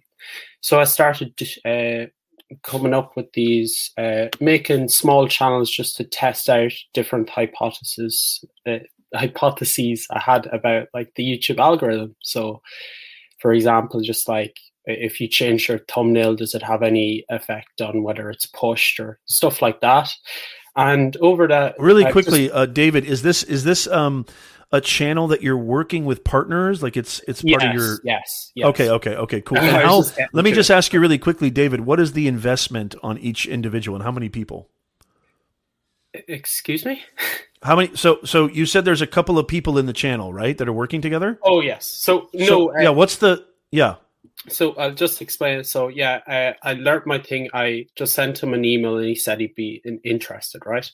so i started uh, coming up with these uh, making small channels just to test out different hypotheses uh, hypotheses i had about like the youtube algorithm. So for example just like if you change your thumbnail does it have any effect on whether it's pushed or stuff like that? And over that, really quickly, just, uh, David, is this is this um, a channel that you're working with partners? Like it's it's part yes, of your yes, yes. Okay, okay, okay, cool. Let me just ask you really quickly, David. What is the investment on each individual, and how many people? Excuse me. How many? So, so you said there's a couple of people in the channel, right, that are working together. Oh yes. So no. So, uh, yeah. What's the? Yeah. So I'll just explain it. So yeah, I, I learned my thing. I just sent him an email and he said he'd be interested, right?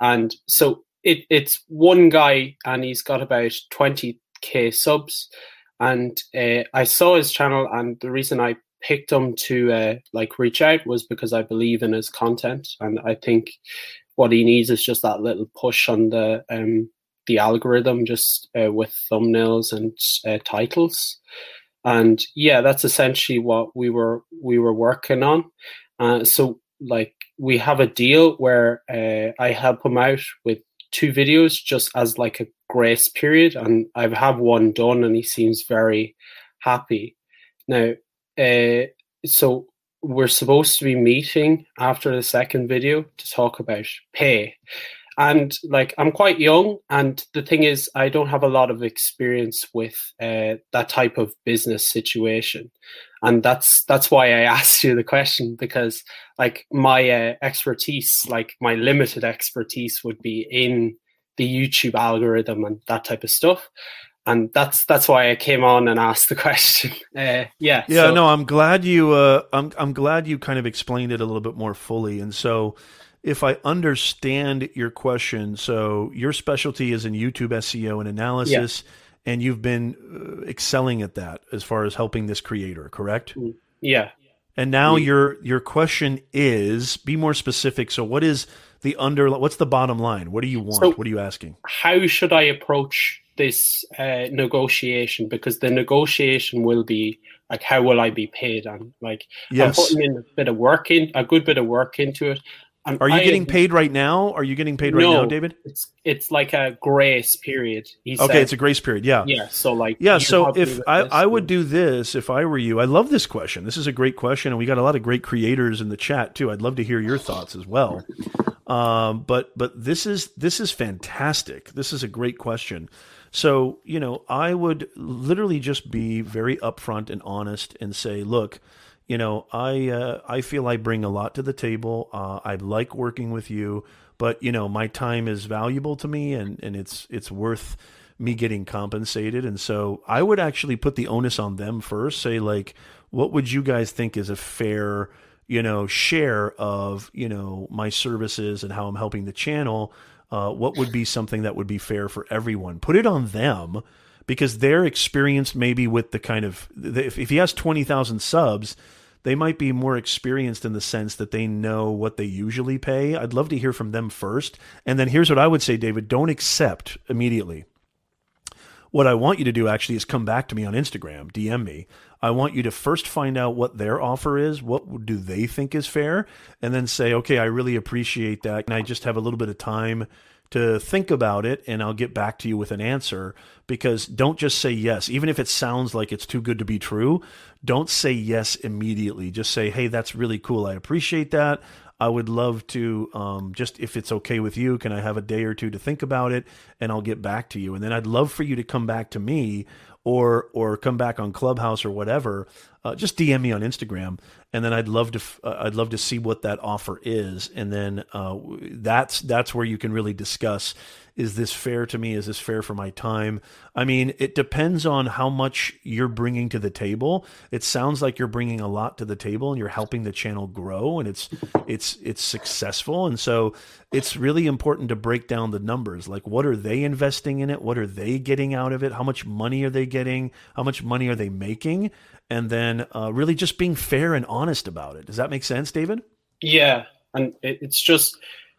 And so it it's one guy and he's got about twenty k subs, and uh, I saw his channel and the reason I picked him to uh, like reach out was because I believe in his content. And I think what he needs is just that little push on the um the algorithm just uh, with thumbnails and uh, titles. And yeah that's essentially what we were we were working on. Uh, so like we have a deal where uh, i help him out with two videos just as like a grace period and i have one done and he seems very happy. Now uh, so we're supposed to be meeting after the second video to talk about pay. And like i'm quite young and the thing is i don't have a lot of experience with uh, that type of business situation and that's that's why i asked you the question because like my uh, expertise like my limited expertise would be in the youtube algorithm and that type of stuff and that's that's why i came on and asked the question uh, yeah Yeah. so- no, I'm glad you. Uh, I'm I'm glad you kind of explained it a little bit more fully, and so. If I understand your question, so your specialty is in YouTube SEO and analysis, and you've been uh, excelling at that as far as helping this creator, correct? yeah And now Yeah. your your question is be more specific. So what is the under what's the bottom line? What do you want? So- what are you asking? how should I approach this uh, negotiation? Because the negotiation will be like, how will I be paid? And like, Yes. I'm putting in a bit of work in, a good bit of work into it. Are you I- getting paid right now? Are you getting paid right No. now, David? It's it's like a grace period. He Okay, said. it's a grace period. Yeah. yeah. So like, Yeah, so if I, I would do this if I were you, I love this question. This is a great question, and we got a lot of great creators in the chat too. I'd love to hear your thoughts as well. Um, but but this is this is fantastic. This is a great question. So you know, I would literally just be very upfront and honest and say, look, you know, I uh, I feel I bring a lot to the table. Uh, I like working with you, but you know, my time is valuable to me, and and it's it's worth me getting compensated. And so I would actually put the onus on them first. Say like, what would you guys think is a fair you know share of you know my services and how I'm helping the channel? Uh, what would be something that would be fair for everyone? Put it on them because they're experienced maybe with the kind of if, if he has 20,000 subs they might be more experienced in the sense that they know what they usually pay i'd love to hear from them first and then here's what i would say david don't accept immediately what I want you to do actually is come back to me on Instagram, DM me. I want you to first find out what their offer is, what do they think is fair, and then say, okay, I really appreciate that. And I just have a little bit of time to think about it, and I'll get back to you with an answer. Because don't just say yes, even if it sounds like it's too good to be true. Don't say yes immediately. Just say, hey, that's really cool. I appreciate that. I would love to um, just if it's okay with you, can I have a day or two to think about it, and I'll get back to you. And then I'd love for you to come back to me, or or come back on Clubhouse or whatever. Uh, just DM me on Instagram, and then I'd love to uh, I'd love to see what that offer is, and then uh, that's that's where you can really discuss is this fair to me? Is this fair for my time? I mean, it depends on how much you're bringing to the table. It sounds like you're bringing a lot to the table and you're helping the channel grow and it's it's it's successful. And so it's really important to break down the numbers. Like what are they investing in it? What are they getting out of it? How much money are they getting? How much money are they making? And then uh, really just being fair and honest about it. Does that make sense, David? Yeah, and it's just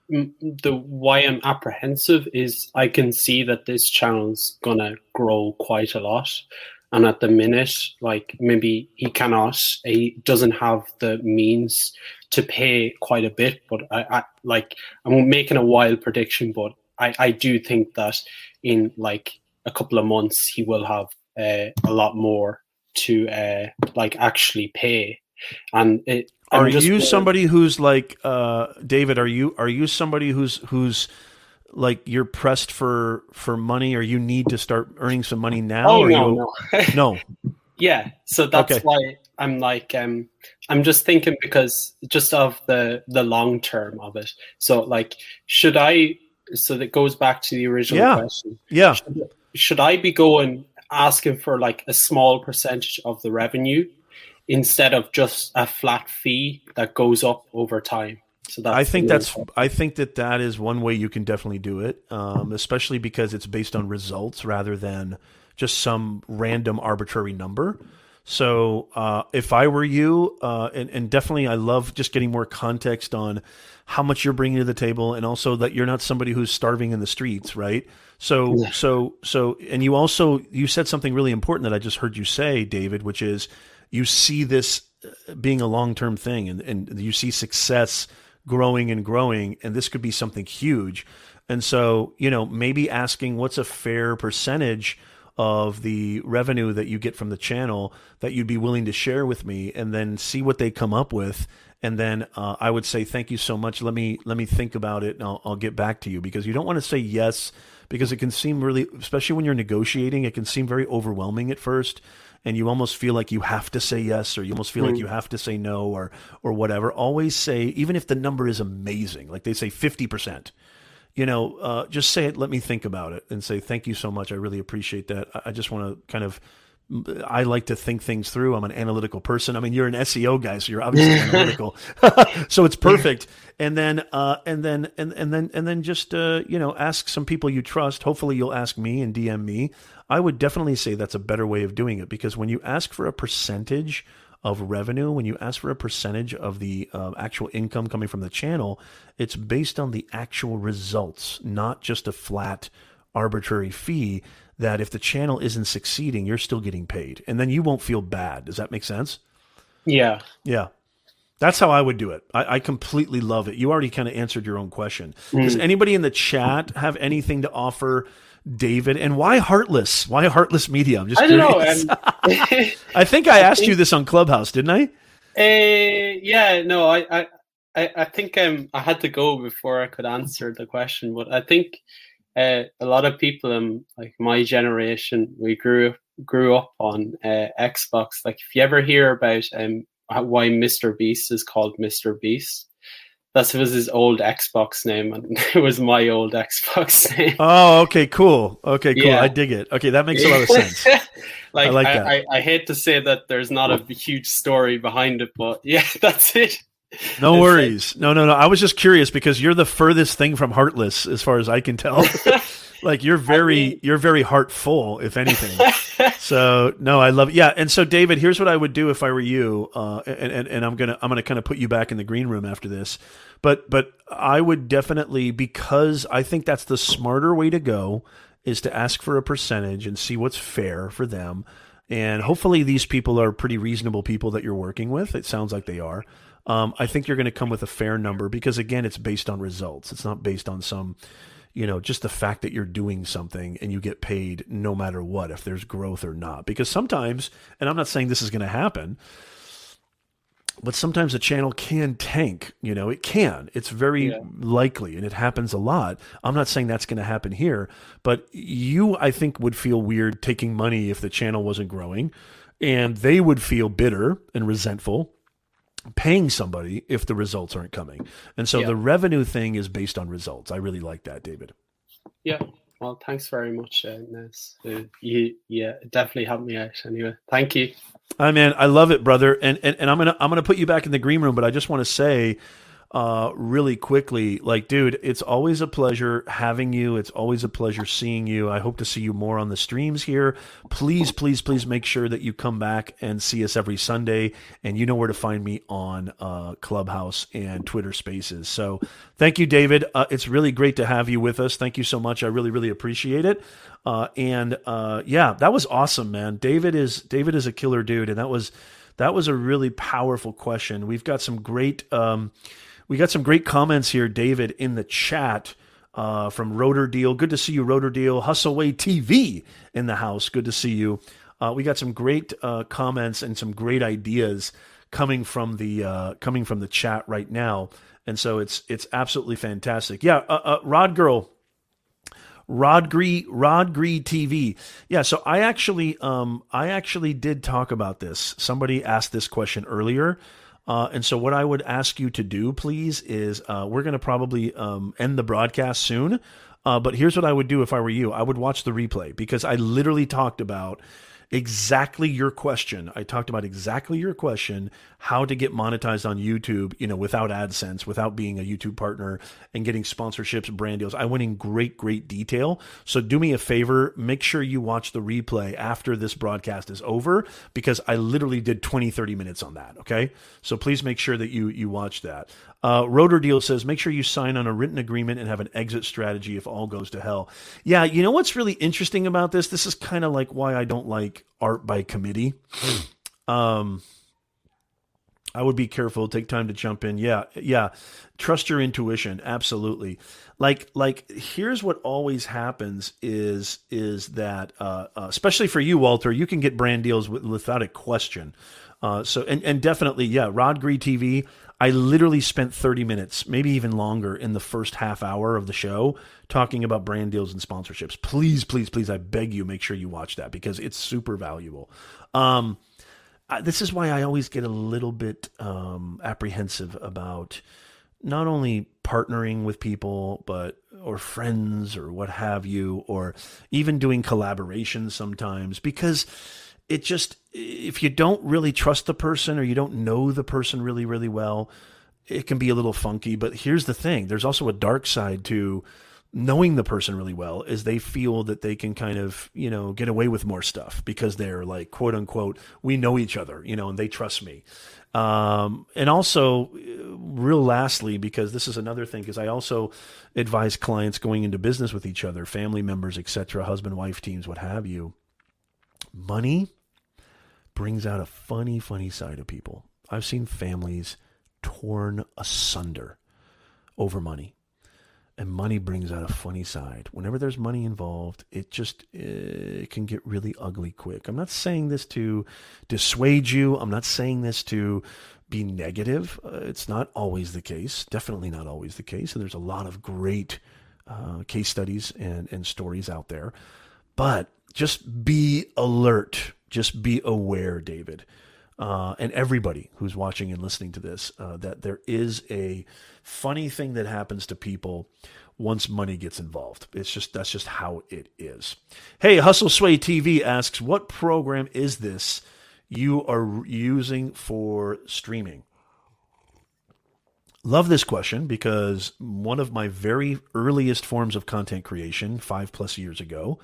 the why I'm apprehensive is I can see that this channel's gonna grow quite a lot, and at the minute, like maybe he cannot, he doesn't have the means to pay quite a bit. But I, I like I'm making a wild prediction, but I, I do think that in like a couple of months he will have uh, a lot more to uh, like actually pay. And it, I'm are you worried- somebody who's like uh, David? Are you are you somebody who's who's like you're pressed for for money, or you need to start earning some money now? Oh or no, you, no. no. Yeah, so that's Okay. why I'm like um I'm just thinking because just of the the long term of it. So like should I so that goes back to the original Yeah. question. Yeah, Should, should I be going asking for like a small percentage of the revenue instead of just a flat fee that goes up over time? So that's I think that's. I think that that is one way you can definitely do it, um, especially because it's based on results rather than just some random arbitrary number. So uh, if I were you, uh, and, and definitely I love just getting more context on how much you're bringing to the table, and also that you're not somebody who's starving in the streets, right? So Yeah. so so, and you also you said something really important that I just heard you say, David, which is you see this uh, being a long term thing, and and you see success growing and growing, and this could be something huge. And so, you know, maybe asking what's a fair percentage of the revenue that you get from the channel that you'd be willing to share with me, and then see what they come up with. And then uh, I would say, thank you so much. Let me let me think about it, and I'll, I'll get back to you because you don't want to say yes because it can seem really, especially when you're negotiating, it can seem very overwhelming at first and you almost feel like you have to say yes or you almost feel like Mm. you have to say no or or whatever always say even if the number is amazing like they say 50% you know uh, just say it let me think about it and say thank you so much i really appreciate that i, I just want to kind of I like to think things through. I'm an analytical person. I mean, you're an SEO guy, so you're obviously analytical. so it's perfect. And then, uh, and then, and, and then, and then just, uh, you know, ask some people you trust. Hopefully you'll ask me and DM me. I would definitely say that's a better way of doing it because when you ask for a percentage of revenue, when you ask for a percentage of the uh, actual income coming from the channel, it's based on the actual results, not just a flat arbitrary fee that if the channel isn't succeeding, you're still getting paid. And then you won't feel bad. Does that make sense? yeah. Yeah. That's how I would do it. I, I completely love it. You already kind of answered your own question. Does anybody in the chat have anything to offer David? And why Heartless? Why Heartless Media? I'm just I don't know. curious. Um, I think I asked think- you this on Clubhouse, didn't I? Uh, yeah, no, I, I, I, think um, I had to go before I could answer the question, but I think uh, a lot of people in like my generation, we grew grew up on uh, Xbox. Like, if you ever hear about um Uh, why Mr. Beast is called Mr. Beast, that was his old Xbox name, and it was my old Xbox name. Oh, okay, cool. Okay, cool. Yeah. I dig it. Okay, that makes a lot of sense. like, I I, like I, that. I, I hate to say that there's not a huge story behind it, but yeah, that's it. No It's worries. No, no, no. I was just curious because you're the furthest thing from heartless, as far as I can tell. like you're very, mean- you're very heartful, if anything. So no, I love. Yeah, and so David, here's what I would do if I were you. Uh, and, and and I'm gonna I'm gonna kind of put you back in the green room after this. But but I would definitely because I think that's the smarter way to go is to ask for a percentage and see what's fair for them. And hopefully these people are pretty reasonable people that you're working with. It sounds like they are. Um, I think you're going to come with a fair number because again, it's based on results. It's not based on some, you know, just the fact that you're doing something and you get paid no matter what, if there's growth or not. Because sometimes, and I'm not saying this is going to happen, but sometimes a channel can tank. You know, it can. It's very Yeah. likely, and it happens a lot. I'm not saying that's going to happen here, but you, I think, would feel weird taking money if the channel wasn't growing, and they would feel bitter and resentful paying somebody if the results aren't coming. And so Yeah. the revenue thing is based on results. I really like that, David. Yeah. Well, thanks very much, uh, Nez. Uh, you, yeah, it definitely helped me out. Anyway, thank you. I mean, I love it, brother. And, and and I'm gonna I'm gonna put you back in the green room, but I just want to say, uh, really quickly, like, dude, it's always a pleasure having you. It's always a pleasure seeing you. I hope to see you more on the streams here. Please, please, please make sure that you come back and see us every Sunday. And you know where to find me on uh, Clubhouse and Twitter Spaces. So, thank you, David. Uh, it's really great to have you with us. Thank you so much. I really, really appreciate it. Uh, and uh, yeah, that was awesome, man. David is David is a killer dude, and that was that was a really powerful question. We've got some great um, we got some great comments here, David, in the chat uh, from Rotor Deal. Good to see you, Rotor Deal. Hustleway TV in the house. Good to see you. Uh, we got some great uh, comments and some great ideas coming from the uh, coming from the chat right now, and so it's it's absolutely fantastic. Yeah, uh, uh, Rod Girl, Rodgree Rodgree TV. Yeah, so I actually um I actually did talk about this. Somebody asked this question earlier. Uh, and so what I would ask you to do, please, is uh, we're going to probably um, end the broadcast soon. Uh, but here's what I would do if I were you. I would watch the replay because I literally talked about exactly your question. I talked about exactly your question, how to get monetized on YouTube, you know, without AdSense, without being a YouTube partner and getting sponsorships, brand deals. I went in great, great detail. So do me a favor, make sure you watch the replay after this broadcast is over because I literally did 20, 30 minutes on that. Okay. So please make sure that you, you watch that. Uh, Rotor Deal says, make sure you sign on a written agreement and have an exit strategy if all goes to hell. Yeah, you know what's really interesting about this? This is kind of like why I don't like art by committee. um, I would be careful. Take time to jump in. Yeah, yeah. Trust your intuition. Absolutely. Like, like. Here's what always happens: is is that, uh, uh, especially for you, Walter, you can get brand deals with, without a question. Uh, so, and and definitely, yeah. Rodgree TV. I literally spent 30 minutes, maybe even longer, in the first half hour of the show talking about brand deals and sponsorships. Please, please, please, I beg you, make sure you watch that because it's super valuable. Um, this is why I always get a little bit um, apprehensive about not only partnering with people, but or friends or what have you, or even doing collaborations sometimes because it just if you don't really trust the person or you don't know the person really really well it can be a little funky. But here's the thing. There's also a dark side to knowing the person really well is they feel that they can kind of you know get away with more stuff because they're like quote unquote we know each other you know and they trust me. Um, and also real lastly because this is another thing because i also advise clients going into business with each other family members etc husband wife teams what have you. Money brings out a funny, funny side of people. I've seen families torn asunder over money. And money brings out a funny side. Whenever there's money involved, it just it can get really ugly quick. I'm not saying this to dissuade you. I'm not saying this to be negative. Uh, it's not always the case. Definitely not always the case. And there's a lot of great uh, case studies and, and stories out there. But just be alert just be aware, David, uh, and everybody who's watching and listening to this, uh, that there is a funny thing that happens to people once money gets involved. It's just that's just how it is. Hey, Hustle Sway TV asks, what program is this you are using for streaming? Love this question because one of my very earliest forms of content creation, five plus years ago,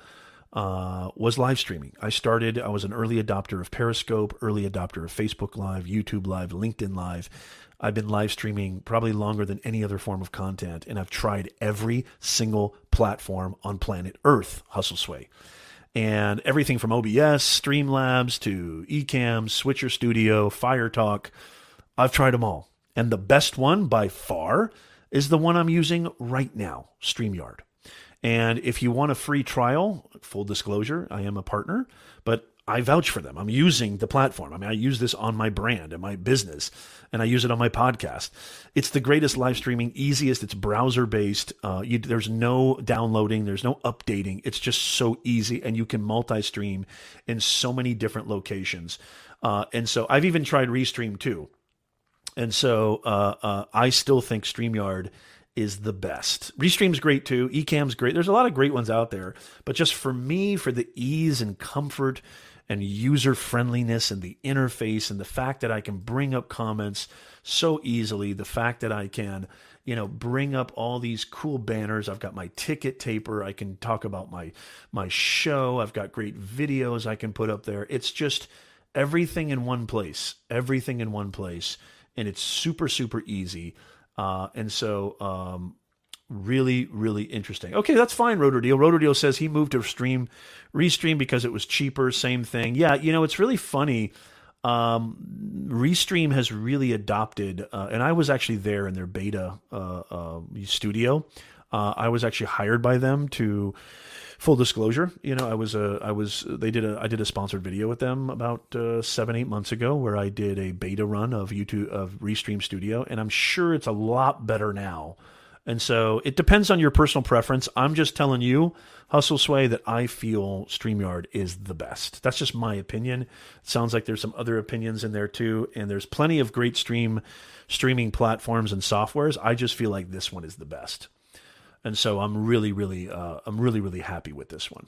uh, was live streaming. I started, I was an early adopter of Periscope, early adopter of Facebook Live, YouTube Live, LinkedIn Live. I've been live streaming probably longer than any other form of content, and I've tried every single platform on planet Earth, Hustle Sway. And everything from OBS, Streamlabs to Ecamm, Switcher Studio, Fire Talk, I've tried them all. And the best one by far is the one I'm using right now, StreamYard. And if you want a free trial, full disclosure, I am a partner, but I vouch for them. I'm using the platform. I mean, I use this on my brand and my business, and I use it on my podcast. It's the greatest live streaming, easiest. It's browser based. Uh, there's no downloading, there's no updating. It's just so easy, and you can multi stream in so many different locations. Uh, and so I've even tried Restream too. And so uh, uh I still think StreamYard is the best. Restream's great too. Ecamm's great. There's a lot of great ones out there, but just for me, for the ease and comfort and user friendliness and the interface and the fact that I can bring up comments so easily, the fact that I can, you know, bring up all these cool banners. I've got my ticket taper. I can talk about my my show. I've got great videos I can put up there. It's just everything in one place. Everything in one place and it's super super easy. Uh, and so, um, really, really interesting. Okay, that's fine, Rotor Deal. Rotor Deal says he moved to stream, restream because it was cheaper. Same thing. Yeah, you know, it's really funny. Um, Restream has really adopted, uh, and I was actually there in their beta uh, uh, studio. Uh, I was actually hired by them to full disclosure, you know, I was a, I was, they did a, I did a sponsored video with them about uh, seven, eight months ago where I did a beta run of YouTube, of Restream Studio, and I'm sure it's a lot better now And so it depends on your personal preference. I'm just telling you, Hustle Sway, that I feel StreamYard is the best. That's just my opinion. It sounds like there's some other opinions in there too, and there's plenty of great stream streaming platforms and softwares. I just feel like this one is the best. And so I'm really, really, uh, I'm really, really happy with this one.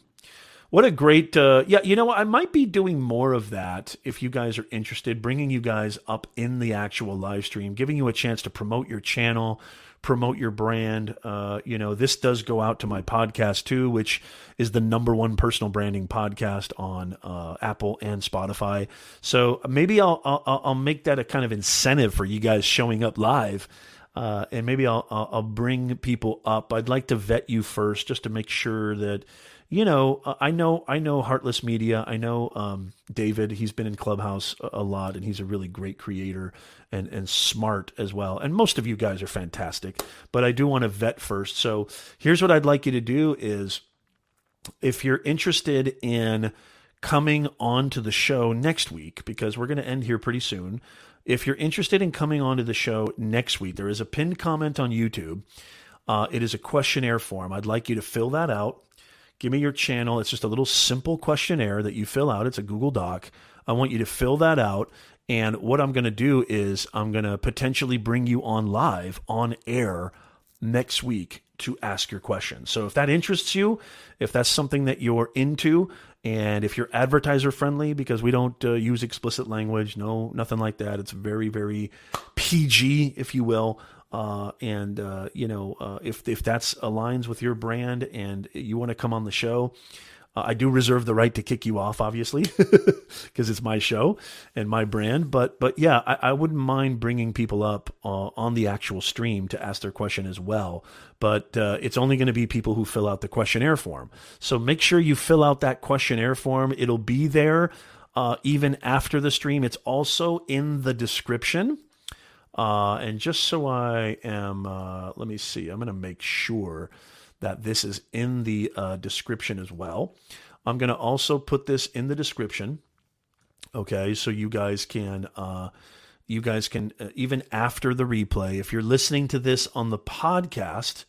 What a great, uh, yeah, you know, I might be doing more of that if you guys are interested, bringing you guys up in the actual live stream, giving you a chance to promote your channel, promote your brand. Uh, you know, this does go out to my podcast too, which is the number one personal branding podcast on uh, Apple and Spotify. So maybe I'll, I'll, I'll make that a kind of incentive for you guys showing up live. Uh, and maybe I'll, I'll bring people up. I'd like to vet you first, just to make sure that you know, I know, I know Heartless Media. I know um, David. He's been in Clubhouse a, lot, and he's a really great creator and and smart as well. And most of you guys are fantastic. But I do want to vet first. So here's what I'd like you to do: is if you're interested in coming on to the show next week, because we're going to end here pretty soon. If you're interested in coming on to the show next week, there is a pinned comment on YouTube. Uh, it is a questionnaire form. I'd like you to fill that out Give me your channel. It's just a little simple questionnaire that you fill out. It's a Google Doc. I want you to fill that out. And what I'm going to do is I'm going to potentially bring you on live, on air next week to ask your questions. So if that interests you, if that's something that you're into, and if you're advertiser friendly, because we don't uh, use explicit language, no, nothing like that. It's very, very PG, if you will. Uh, and uh, you know, uh, if if that's aligns with your brand and you want to come on the show, uh, I do reserve the right to kick you off, obviously, because it's my show and my brand. But but yeah, I, I wouldn't mind bringing people up uh, on the actual stream to ask their question as well. But uh, it's only going to be people who fill out the questionnaire form. So make sure you fill out that questionnaire form. It'll be there. even after the stream, it's also in the description. Uh, and just so I am, uh, let me see, I'm going to make sure that this is in the uh, description as well. I'm going to also put this in the description. Okay, so you guys can, uh, you guys can, uh, even after the replay, if you're listening to this on the podcast,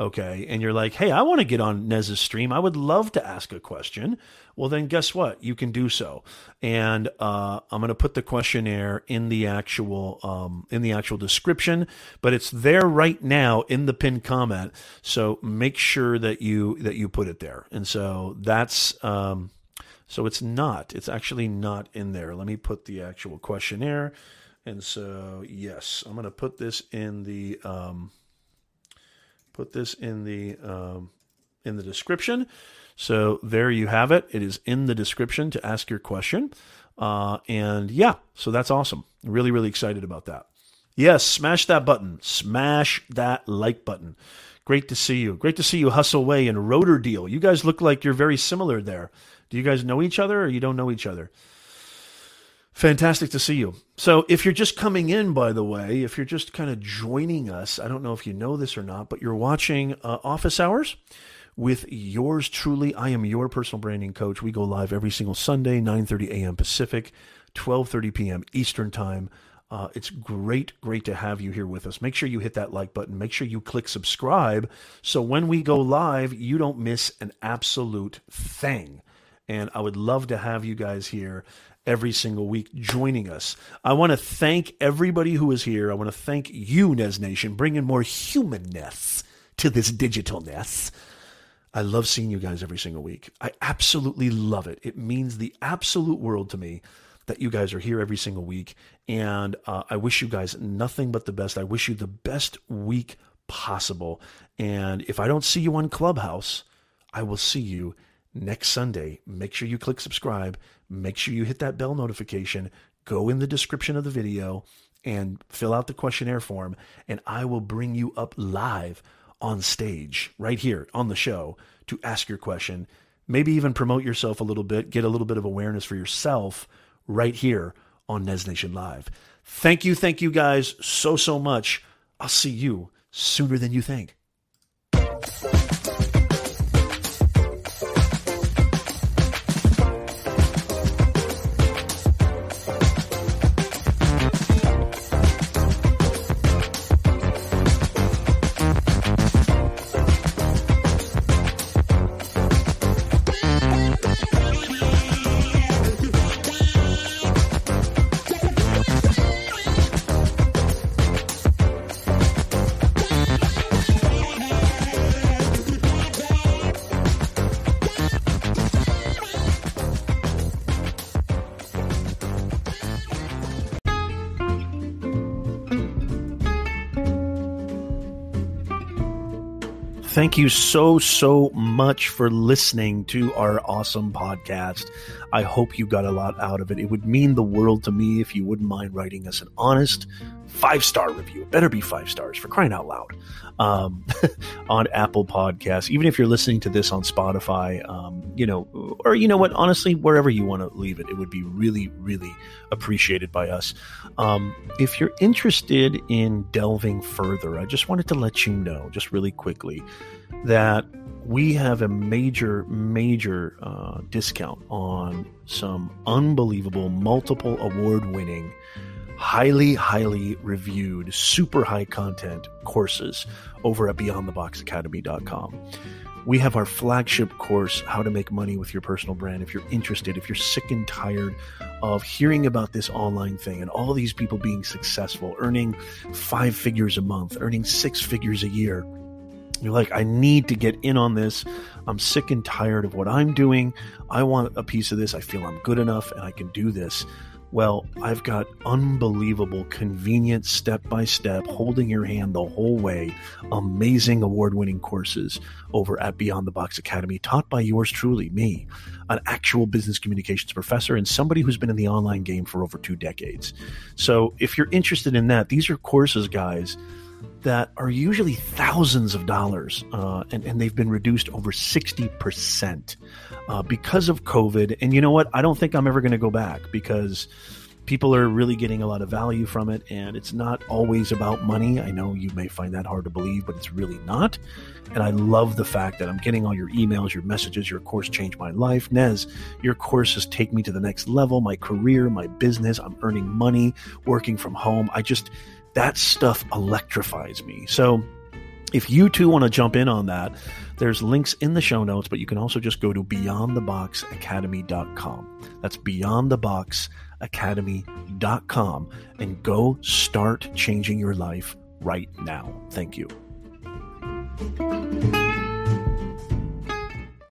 okay, and you're like, hey, I want to get on Nez's stream. I would love to ask a question. Well, then guess what? You can do so. And uh, I'm going to put the questionnaire in the actual um, in the actual description, but it's there right now in the pinned comment. So make sure that you that you put it there. And so that's. Um, so it's not. It's actually not in there. Let me put the actual questionnaire. And so yes, I'm going to put this in the um, put this in the um, in the description. So there you have it. It is in the description to ask your question. Uh, and yeah, so that's awesome. Really, really excited about that. Yes, smash that button. Smash that like button. Great to see you. Great to see you Hustle Sway and rotor deal. You guys look like you're very similar there. Do you guys know each other or you don't know each other? Fantastic to see you. So, if you're just coming in, by the way, if you're just kind of joining us, I don't know if you know this or not, but you're watching uh, Office Hours with yours truly. I am your personal branding coach. We go live every single Sunday, 9:30 a.m. Pacific, 12:30 p.m. Eastern Time. Uh, it's great, great to have you here with us. Make sure you hit that like button. Make sure you click subscribe so when we go live, you don't miss an absolute thing. And I would love to have you guys here every single week joining us. I want to thank everybody who is here. I want to thank you, Nez Nation, bringing more humanness to this digitalness. I love seeing you guys every single week. I absolutely love it. It means the absolute world to me that you guys are here every single week. And uh, I wish you guys nothing but the best. I wish you the best week possible. And if I don't see you on Clubhouse, I will see you next Sunday. Make sure you click subscribe. Make sure you hit that bell notification. Go in the description of the video and fill out the questionnaire form, and I will bring you up live on stage right here on the show to ask your question. Maybe even promote yourself a little bit, get a little bit of awareness for yourself right here on Nez Nation Live. Thank you, thank you guys so, so much. I'll see you sooner than you think. Thank you so, so much for listening to our awesome podcast. I hope you got a lot out of it. It would mean the world to me if you wouldn't mind writing us an honest five star review. It better be five stars for crying out loud um, on Apple Podcasts. Even if you're listening to this on Spotify, um, you know, or you know what, honestly, wherever you want to leave it, it would be really, really appreciated by us. Um, if you're interested in delving further, I just wanted to let you know, just really quickly, that we have a major, major uh, discount on some unbelievable, multiple award winning, highly, highly reviewed, super high content courses over at beyondtheboxacademy.com. We have our flagship course, How to Make Money with Your Personal Brand. If you're interested, if you're sick and tired of hearing about this online thing and all these people being successful, earning five figures a month, earning six figures a year, you're like, I need to get in on this. I'm sick and tired of what I'm doing. I want a piece of this. I feel I'm good enough and I can do this. Well, I've got unbelievable, convenient, step by step, holding your hand the whole way, amazing award winning courses over at Beyond the Box Academy, taught by yours truly, me, an actual business communications professor and somebody who's been in the online game for over two decades. So if you're interested in that, these are courses, guys that are usually thousands of dollars, uh, and, and they've been reduced over 60% uh, because of COVID. And you know what? I don't think I'm ever going to go back because people are really getting a lot of value from it, and it's not always about money. I know you may find that hard to believe, but it's really not. And I love the fact that I'm getting all your emails, your messages, your course changed my life. Nez, your courses take me to the next level, my career, my business. I'm earning money, working from home. I just, that stuff electrifies me. So if you too want to jump in on that, there's links in the show notes, but you can also just go to beyondtheboxacademy.com. That's beyondtheboxacademy.com and go start changing your life right now. Thank you.